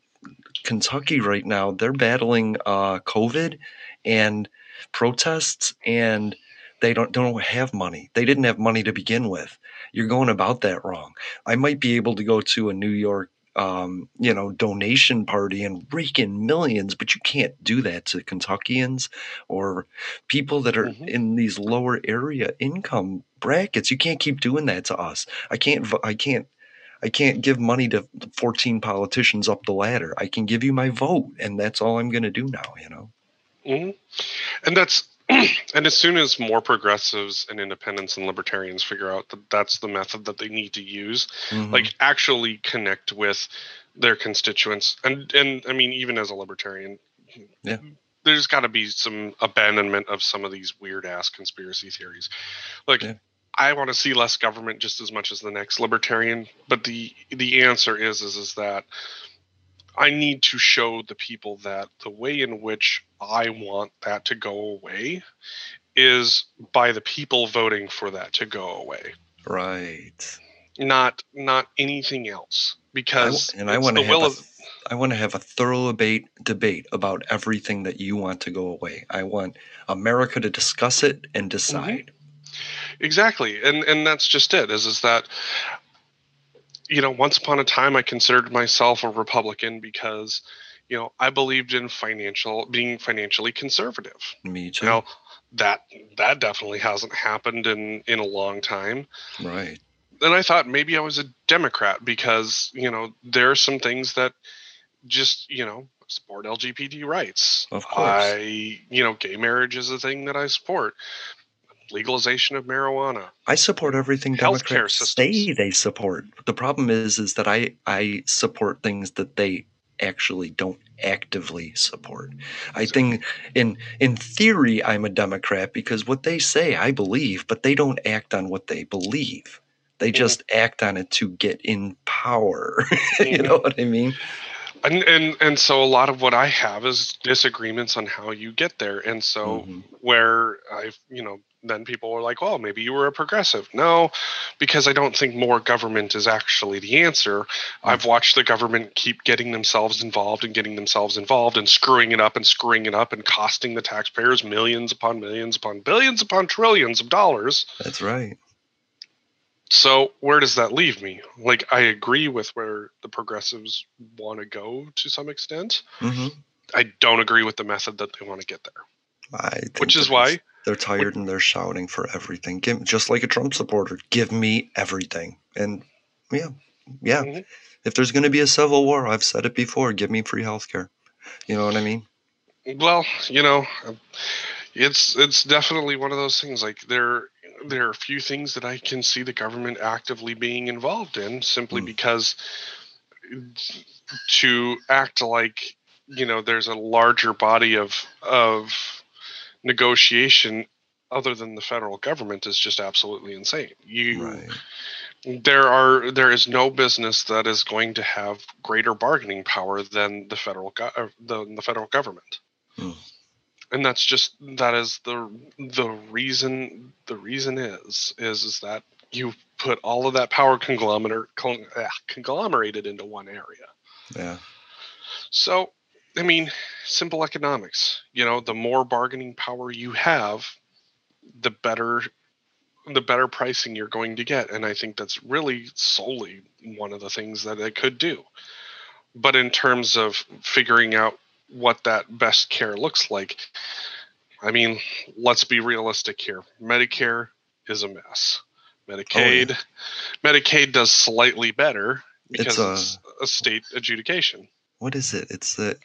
Kentucky right now, they're battling uh, COVID and protests, and they don't don't have money. They didn't have money to begin with. You're going about that wrong. I might be able to go to a New York, um, you know, donation party and rake in millions, but you can't do that to Kentuckians or people that are in these lower area income brackets. You can't keep doing that to us. I can't. I can't. I can't give money to 14 politicians up the ladder. I can give you my vote, and that's all I'm going to do now. You know. hmm And that's and as soon as more progressives and independents and libertarians figure out that that's the method that they need to use, Mhm. like actually connect with their constituents, and and I mean even as a libertarian, Yeah. there's got to be some abandonment of some of these weird ass conspiracy theories. Like I want to see less government just as much as the next libertarian, but the the answer is is is that I need to show the people that the way in which I want that to go away is by the people voting for that to go away, Right. not not anything else. Because and I want to have will a, of I want to have a thorough debate debate about everything that you want to go away. I want America to discuss it Mm-hmm. and decide. exactly and and that's just it is is that you know once upon a time i considered myself a republican because you know i believed in financial being financially conservative Me too. now that that definitely hasn't happened in in a long time Right. then i thought maybe i was a democrat because you know there are some things that just you know support lgbt rights Of course. i you know gay marriage is a thing that i support legalization of marijuana I support everything Healthcare Democrats say they support. The problem is, is that I I support things that they actually don't actively support. I think in in theory I'm a Democrat because what they say I believe, but they don't act on what they believe. They just act on it to get in power. you know what I mean? and and and so a lot of what i have is disagreements on how you get there and so Mm-hmm. where i've you know then people are like well maybe you were a progressive no because i don't think more government is actually the answer i've watched the government keep getting themselves involved and getting themselves involved and screwing it up and screwing it up and costing the taxpayers millions upon millions upon billions upon trillions of dollars That's right. So where does that leave me? Like I agree with where the progressives want to go to some extent. hmm I don't agree with the method that they want to get there. Which is why they're tired and they're shouting for everything. Give, just like a Trump supporter, give me everything. And yeah, yeah. Mm-hmm. If there's going to be a civil war, I've said it before. Give me free healthcare. You know what I mean? Well, you know, it's it's definitely one of those things. Like there there are a few things that I can see the government actively being involved in, simply because to act like you know there's a larger body of of negotiation other than the federal government is just absolutely insane. You there are there is no business that is going to have greater bargaining power than the federal go- uh, than the federal government and that's just that is the the reason the reason is is is that you put all of that power conglomerate con, ah, conglomerated into one area Yeah. so i mean simple economics. You know the more bargaining power you have the better the better pricing you're going to get. And i think that's really solely one of the things that it could do. But in terms of figuring out what that best care looks like i mean let's be realistic here. Medicare is a mess. Oh, medicaid medicaid does slightly better because It's it's a- a, state adjudication. What is it? It's a,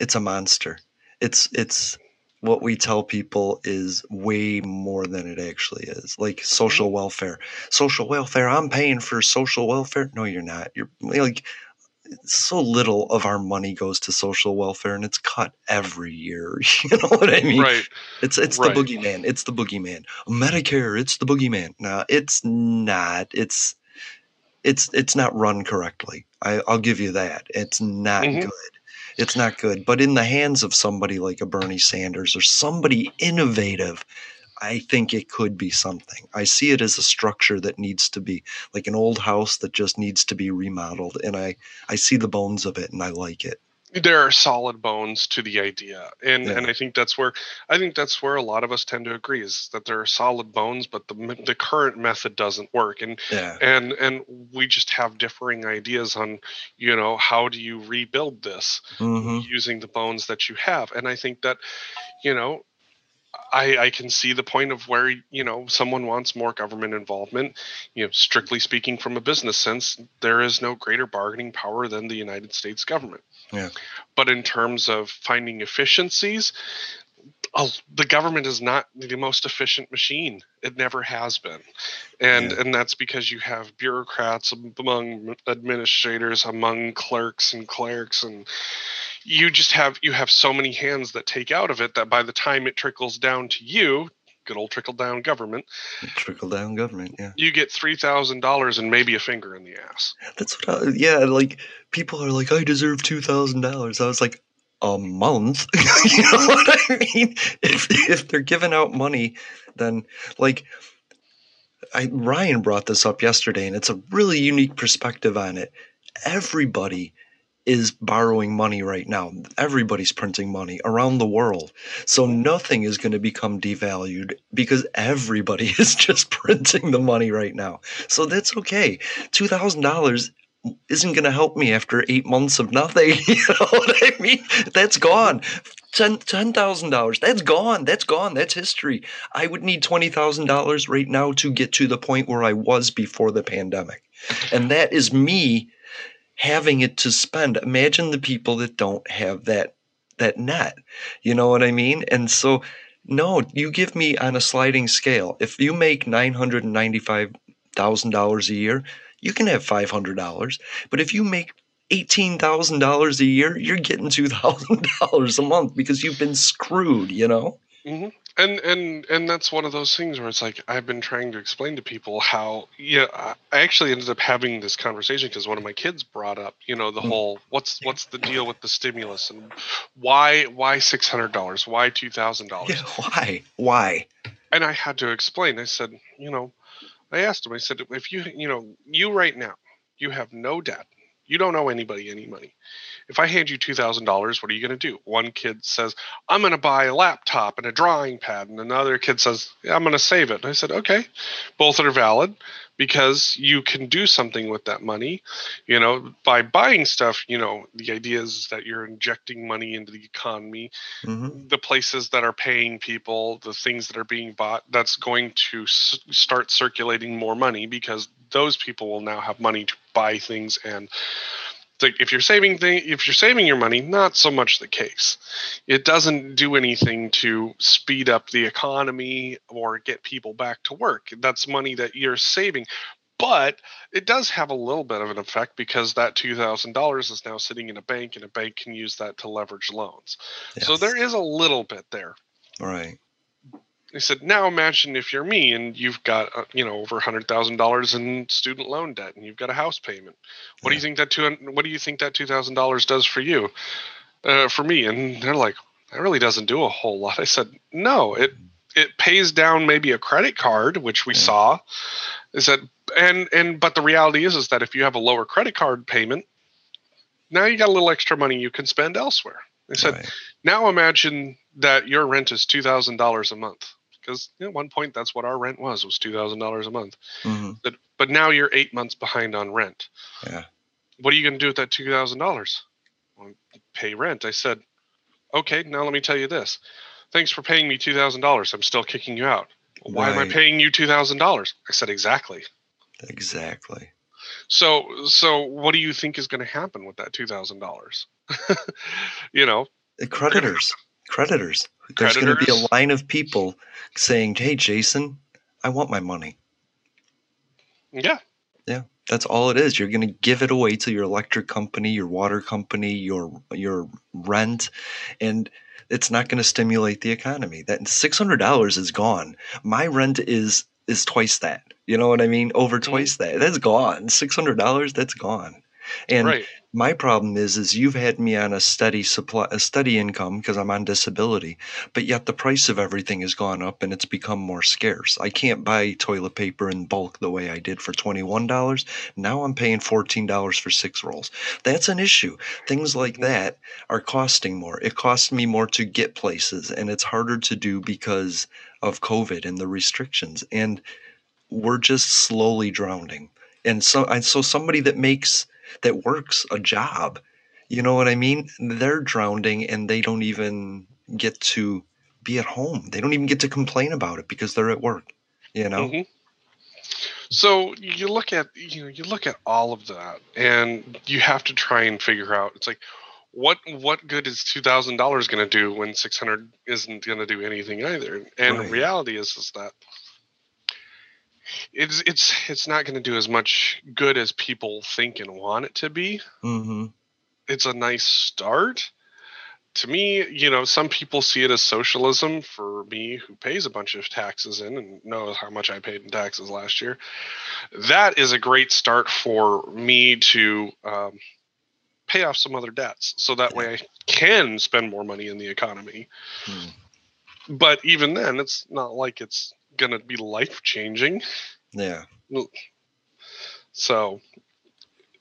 it's a monster. It's it's what we tell people is way more than it actually is. Like social welfare. Social welfare. I'm paying for social welfare. No, you're not. You're like so little of our money goes to social welfare and it's cut every year. You know what I mean? Right. It's it's Right. the boogeyman. It's the boogeyman. Medicare, it's the boogeyman. No, it's not. It's it's it's not run correctly. I, I'll give you that. It's not Mhm. good. It's not good. But in the hands of somebody like a Bernie Sanders or somebody innovative, I think it could be something. I see it as a structure that needs to be like an old house that just needs to be remodeled. And I, I see the bones of it and I like it. There are solid bones to the idea and Yeah. and i think that's where i think that's where a lot of us tend to agree is that there are solid bones but the the current method doesn't work and Yeah. and and we just have differing ideas on you know how do you rebuild this hmm using the bones that you have and i think that you know I, I can see the point of where you know someone wants more government involvement. You know, strictly speaking, from a business sense, there is no greater bargaining power than the United States government. Yeah. But in terms of finding efficiencies, the government is not the most efficient machine. It never has been, and and that's because you have bureaucrats among administrators, among clerks and clerks, and you just have you have so many hands that take out of it that by the time it trickles down to you, good old trickle down government, Trickle down government. Yeah. you get three thousand dollars and maybe a finger in the ass. That's what I, yeah, like people are like, I deserve two thousand dollars. I was like, a month? you know what I mean? If if they're giving out money, then like I Ryan brought this up yesterday, and it's a really unique perspective on it. Everybody is borrowing money right now. Everybody's printing money around the world. So nothing is going to become devalued because everybody is just printing the money right now. So that's okay. $2,000 isn't going to help me after eight months of nothing. You know what I mean? That's gone. Ten ten thousand dollars. That's gone. That's gone. That's history. I would need twenty thousand dollars right now to get to the point where I was before the pandemic, and that is me having it to spend. Imagine the people that don't have that that net. You know what I mean? And so, no, you give me on a sliding scale. If you make nine hundred and ninety-five thousand dollars a year, you can have five hundred dollars. But if you make eighteen thousand dollars a year, you're getting two thousand dollars a month because you've been screwed. You know? hmm And and and that's one of those things where it's like I've been trying to explain to people how yeah I actually ended up having this conversation because one of my kids brought up you know the Mm. whole what's what's the deal with the stimulus and why why six hundred dollars why two thousand dollars Yeah. Why? Why? and I had to explain. I said, you know, I asked him. I said, if you, you know, you right now, you have no debt, You don't owe anybody any money. If I hand you $2,000, what are you going to do? One kid says, I'm going to buy a laptop and a drawing pad. And another kid says, yeah, I'm going to save it. And I said, okay, both are valid because you can do something with that money. You know, by buying stuff, you know, the idea is that you're injecting money into the economy. Mm-hmm. The places that are paying people, the things that are being bought, that's going to s- start circulating more money because those people will now have money to buy things and like if you're saving thing if you're saving your money not so much the case. It doesn't do anything to speed up the economy or get people back to work. That's money that you're saving. But it does have a little bit of an effect because that $2000 is now sitting in a bank and a bank can use that to leverage loans. So there is a little bit there. Right. He said, "Now imagine if you're me and you've got uh, you know over hundred thousand dollars in student loan debt and you've got a house payment. What do you think that two? What do you think that two thousand dollars does for you? Uh, for me?" And they're like, "That really doesn't do a whole lot." I said, "No, it it pays down maybe a credit card, which we saw." I said, "And and but the reality is is that if you have a lower credit card payment, now you got a little extra money you can spend elsewhere." I said, Right. now imagine that your rent is two thousand dollars a month because at one point that's what our rent was it was two thousand dollars a month. hmm But but now you're eight months behind on rent. Yeah. What are you going to do with that two thousand dollars? Pay rent. I said, okay. Now let me tell you this. Thanks for paying me two thousand dollars. I'm still kicking you out. Why am I paying you two thousand dollars? I said exactly. Exactly. So so what do you think is going to happen with that two thousand dollars? you know, The creditors. Creditors. There's going to be a line of people saying, "Hey, Jason, I want my money." yeah. Yeah, that's all it is. You're going to give it away to your electric company, your water company, your your rent, and it's not going to stimulate the economy. That six hundred dollars is gone. My rent is is twice that. You know what I mean? Over mm-hmm. twice that. That's gone. Six hundred dollars. That's gone. And Right. my problem is, is you've had me on a steady supply, a steady income because I'm on disability, but yet the price of everything has gone up and it's become more scarce. I can't buy toilet paper in bulk the way I did for twenty-one dollars. Now I'm paying fourteen dollars for six rolls. That's an issue. Things like that are costing more. It costs me more to get places, and it's harder to do because of COVID and the restrictions. And we're just slowly drowning. And so, and so somebody that makes that works a job, you know what I mean? They're drowning, and they don't even get to be at home. They don't even get to complain about it because they're at work. You know? Mhm. So you look at you know you look at all of that, and you have to try and figure out. It's like, what what good is two thousand dollars going to do when six hundred isn't going to do anything either? And Right. reality is is that it's it's it's not going to do as much good as people think and want it to be. Mm-hmm. It's a nice start. To me, you know, some people see it as socialism. For me, who pays a bunch of taxes in and knows how much I paid in taxes last year, that is a great start for me to um, pay off some other debts. So that way I can spend more money in the economy. Hmm. But even then, it's not like it's going to be life changing. Yeah. So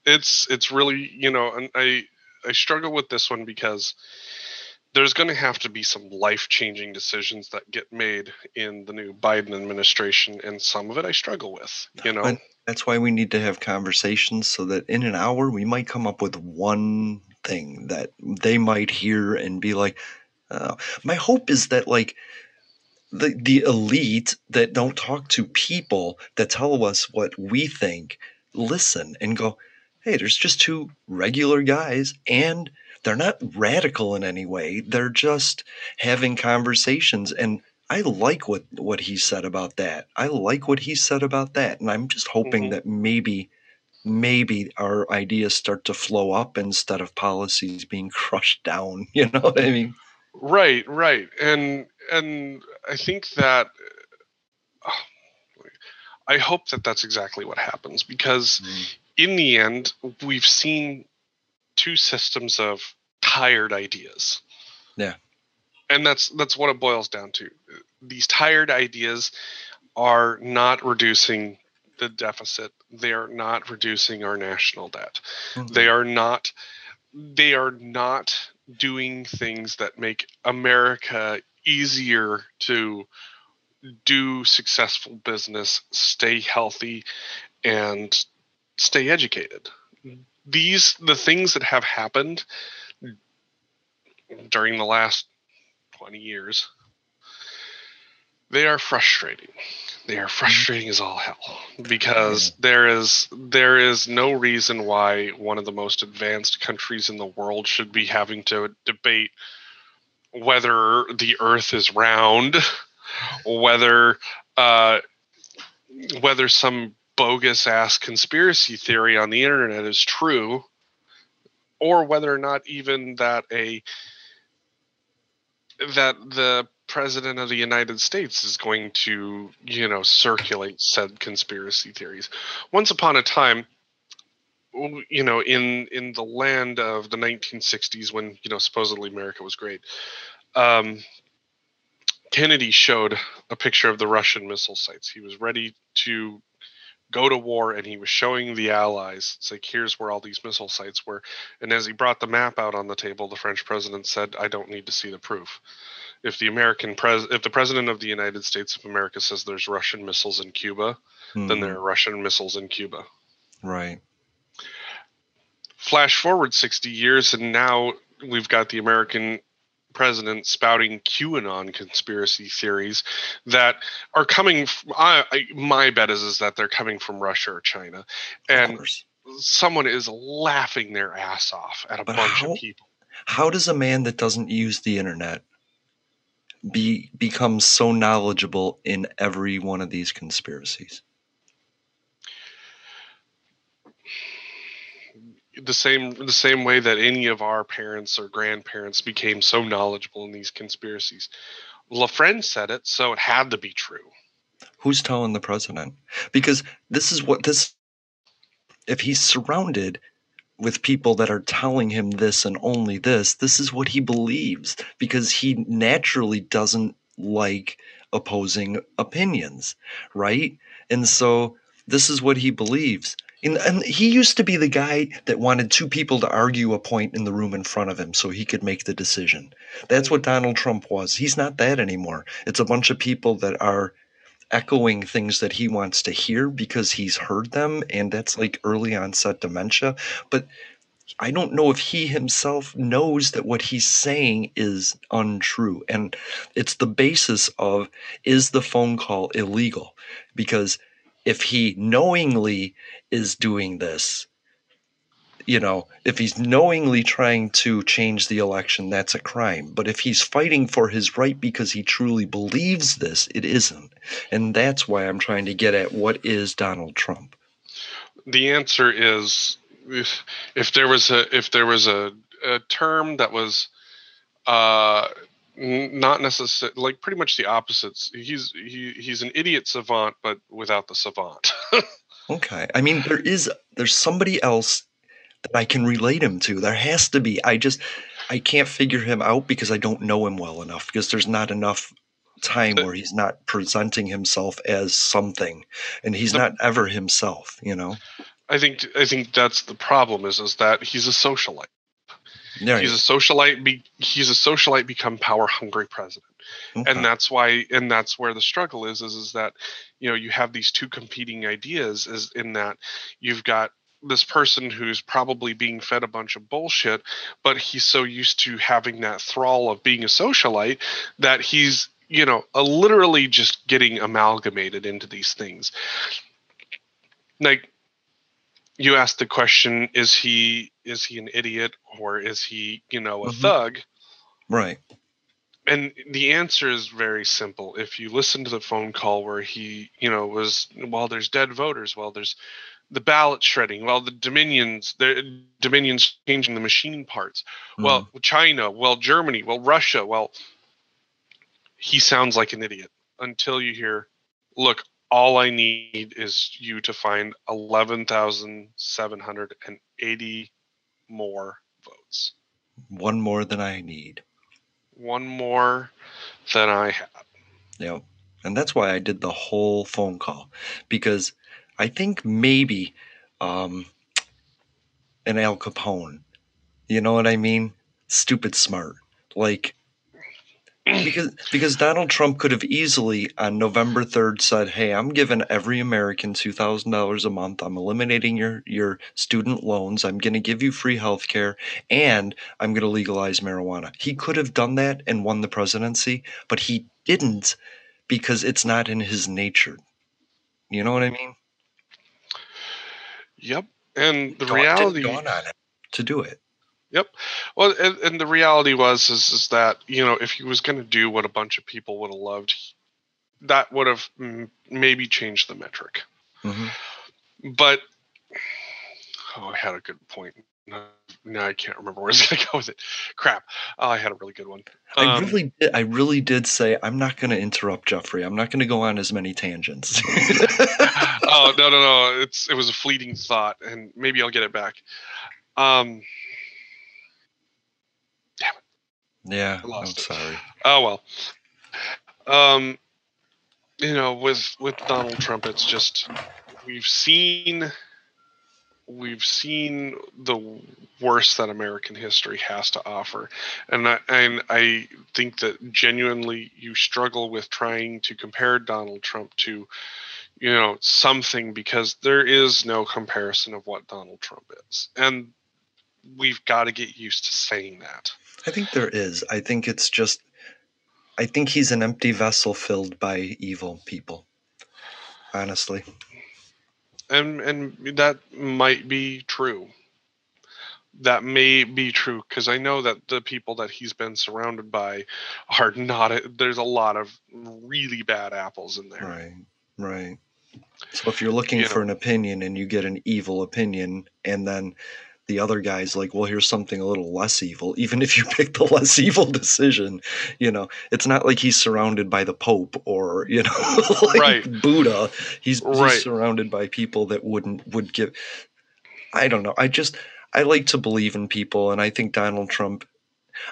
it's it's really you know, and I I struggle with this one because there's going to have to be some life changing decisions that get made in the new Biden administration, and some of it I struggle with. You know, But that's why we need to have conversations so that in an hour we might come up with one thing that they might hear and be like, oh. my hope is that like the the elite that don't talk to people that tell us what we think listen and go, hey, there's just two regular guys and they're not radical in any way. They're just having conversations and I like what what he said about that. I like what he said about that, and I'm just hoping mm-hmm. that maybe maybe our ideas start to flow up instead of policies being crushed down. You know what I mean? right, right, and and I think that uh, I hope that that's exactly what happens because in the end we've seen two systems of tired ideas. Yeah. and that's that's what it boils down to these tired ideas are not reducing the deficit they are not reducing our national debt. Mhm. They are not they are not doing things that make America easier to do successful business, stay healthy, and stay educated. These the things that have happened during the last 20 years they are frustrating. They are mm-hmm. frustrating as all hell because there is there is no reason why one of the most advanced countries in the world should be having to debate whether the earth is round whether uh, whether some bogus ass conspiracy theory on the internet is true or whether or not even that a that the president of the United States is going to, you know, circulate said conspiracy theories. Once upon a time, you know, in in the land of the 1960s, when you know supposedly America was great, um, Kennedy showed a picture of the Russian missile sites. He was ready to go to war, and he was showing the Allies, it's like, here's where all these missile sites were. And as he brought the map out on the table, the French president said, "I don't need to see the proof." if the American pres if the president of the United States of America says there's Russian missiles in Cuba, then Mhm. there are Russian missiles in Cuba. Right. Flash forward 60 years and now we've got the American president spouting QAnon conspiracy theories that are coming f- I, I, my bet is is that they're coming from Russia or China and someone is laughing their ass off at a But bunch how- of people. How does a man that doesn't use the internet be become so knowledgeable in every one of these conspiracies? The same the same way that any of our parents or grandparents became so knowledgeable in these conspiracies. LaFriend said it, so it had to be true. Who's telling the president? Because this is what this if he's surrounded with people that are telling him this and only this, this is what he believes because he naturally doesn't like opposing opinions, right? And so this is what he believes. And, and he used to be the guy that wanted two people to argue a point in the room in front of him so he could make the decision. That's what Donald Trump was. He's not that anymore. It's a bunch of people that are echoing things that he wants to hear because he's heard them and that's like early onset dementia but i don't know if he himself knows that what he's saying is untrue and it's the basis of is the phone call illegal because if he knowingly is doing this you know, if he's knowingly trying to change the election, that's a crime. But if he's fighting for his right because he truly believes this, it isn't. And that's why I'm trying to get at what is Donald Trump. The answer is if, if there was a if there was a, a term that was uh not necessarily like pretty much the opposites. He's he he's an idiot savant, but without the savant. Okay. I mean, there is there's somebody else that I can relate him to. There has to be. I just I can't figure him out because I don't know him well enough because there's not enough time where he's not presenting himself as something and he's not ever himself, you know. I think I think that's the problem is is that he's a socialite. Yeah, he's a socialite. Be, he's a socialite become power hungry president, Okay. and that's why and that's where the struggle is. Is is that you know you have these two competing ideas. Is in that you've got this person who's probably being fed a bunch of bullshit, but he's so used to having that thrall of being a socialite that he's you know uh, literally just getting amalgamated into these things. Like you asked the question is he is he an idiot or is he you know a Mhm. thug Right. and the answer is very simple if you listen to the phone call where he you know was well there's dead voters well there's the ballot shredding well the dominions the dominions changing the machine parts well china well germany well russia well he sounds like an idiot until you hear look all i need is you to find 11,780 more votes One more than I need. one more than i have Yeah. And that's why I did the whole phone call because I think maybe um, an Al Capone. You know what I mean? Stupid smart. Like because because Donald Trump could have easily on November 3rd said, "Hey, I'm giving every American $2,000 a month. I'm eliminating your your student loans. I'm going to give you free health care and I'm going to legalize marijuana." He could have done that and won the presidency, but he didn't because it's not in his nature. You know what I mean? Yep. And the Dawn- reality dawn on to do it. Yep. Well, and, and the reality was is, is that you know if he was going to do what a bunch of people would have loved, that would have mm, maybe changed the metric. Mhm. But oh, I had a good point. No, now I can't remember where I was going to go with it. Crap. Oh, I had a really good one. I Um, really, did, I really did say I'm not going to interrupt Jeffrey. I'm not going to go on as many tangents. oh no no no! It's it was a fleeting thought, and maybe I'll get it back. Um. Yeah, I'm it. sorry. Oh well. Um, you know, with with Donald Trump, it's just we've seen we've seen the worst that American history has to offer, and I, and I think that genuinely you struggle with trying to compare Donald Trump to you know something because there is no comparison of what Donald Trump is, and we've got to get used to saying that. I think there is. I think it's just. I think he's an empty vessel filled by evil people. Honestly, and and that might be true that may be true because i know that the people that he's been surrounded by are not there's a lot of really bad apples in there right, right. So if you're looking You for know. an opinion and you get an evil opinion, and then the other guy's like, "Well, here's something a little less evil," even if you pick the less evil decision, you know, it's not like he's surrounded by the Pope or you know, like Right. Buddha. He's, Right. he's surrounded by people that wouldn't would give. I don't know. I just I like to believe in people, and I think Donald Trump.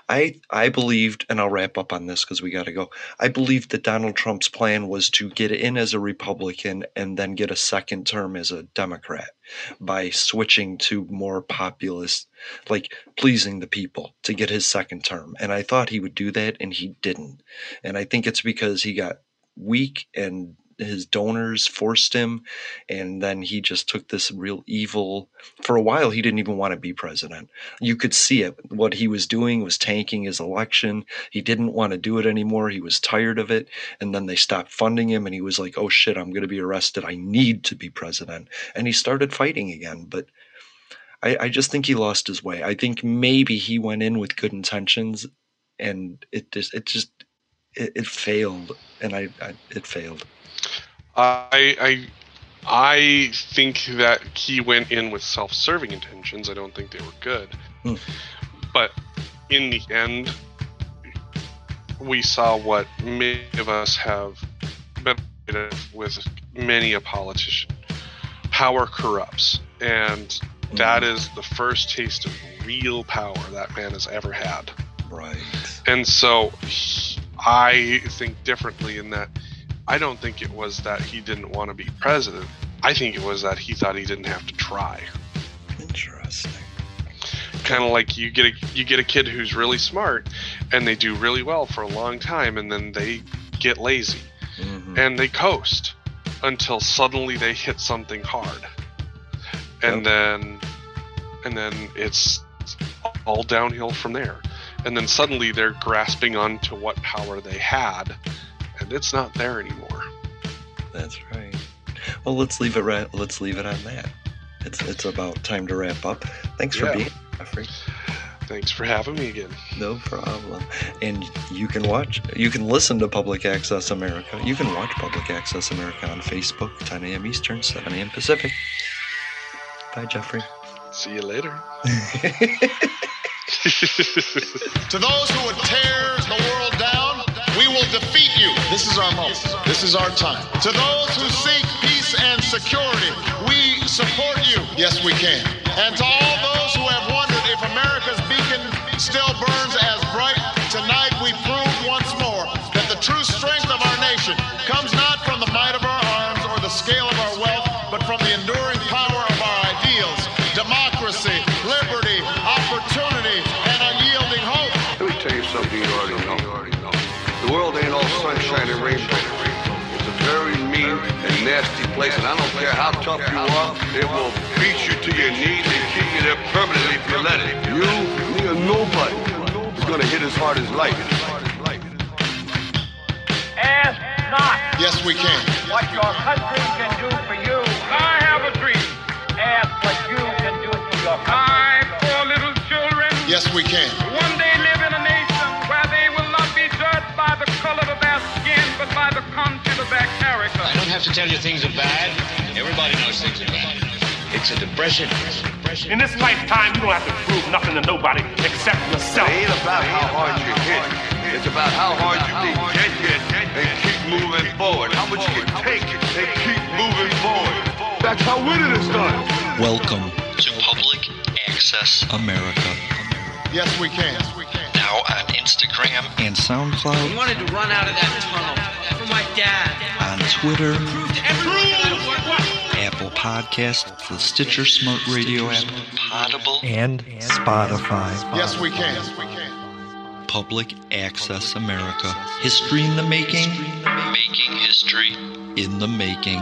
I I believed, and I'll wrap up on this because we got to go. I believed that Donald Trump's plan was to get in as a Republican and then get a second term as a Democrat by switching to more populist, like pleasing the people to get his second term. And I thought he would do that, and he didn't. And I think it's because he got weak and his donors forced him and then he just took this real evil for a while he didn't even want to be president. You could see it. What he was doing was tanking his election. He didn't want to do it anymore. He was tired of it and then they stopped funding him and he was like oh shit i'm going to be arrested. I need to be president. And he started fighting again but I, I just think he lost his way. I think maybe he went in with good intentions and it just it just it, it failed and I, I it failed I I I think that he went in with self-serving intentions. I don't think they were good. Hmm. But in the end, we saw what many of us have been with many a politician. Power corrupts, and that is the first taste of real power that man has ever had. right And so he- I think differently in that I don't think it was that he didn't want to be president. I think it was that he thought he didn't have to try. interesting Kind of like you get a you get a kid who's really smart and they do really well for a long time and then they get lazy Mhm. and they coast until suddenly they hit something hard. And Yep. then and then it's all downhill from there. And then suddenly they're grasping onto what power they had it's not there anymore. That's right. Well, let's leave it right. Let's leave it on that. It's it's about time to wrap up. Thanks for being, Jeffrey. Thanks for having me again. No problem. And you can watch, you can listen to Public Access America. You can watch Public Access America on Facebook, 10 a.m. Eastern, 7 a.m. Pacific. Bye, Jeffrey. See you later. To those who would tear This is our moment. This is our time. To those who seek peace and security, we support you. Yes, we can. And to all place, and I don't care how tough you are, it will beat you to your knees and keep you there permanently if you let it. You, me, or nobody is gonna hit as hard as life. Ask not. Yes, we can. What your country can do for you. I have a dream. Ask what you can do for your country. My poor little children. Yes, we can. Have to tell you things are bad. Everybody knows things are bad. It's a depression. In this lifetime, you don't have to prove nothing to nobody except yourself. It ain't about how hard you hit. It's about how hard you can get hit and keep moving forward. How much you can take and keep moving forward. That's how winning is done. Welcome to Public Access America. Yes, we can. Now on Instagram and SoundCloud. We wanted to run out of that tunnel for my dad. On Twitter. Apple Podcast, the Stitcher Smart Radio app, Potable, and Spotify. Yes, we can. Public Access America. History in the making. Making history in the making.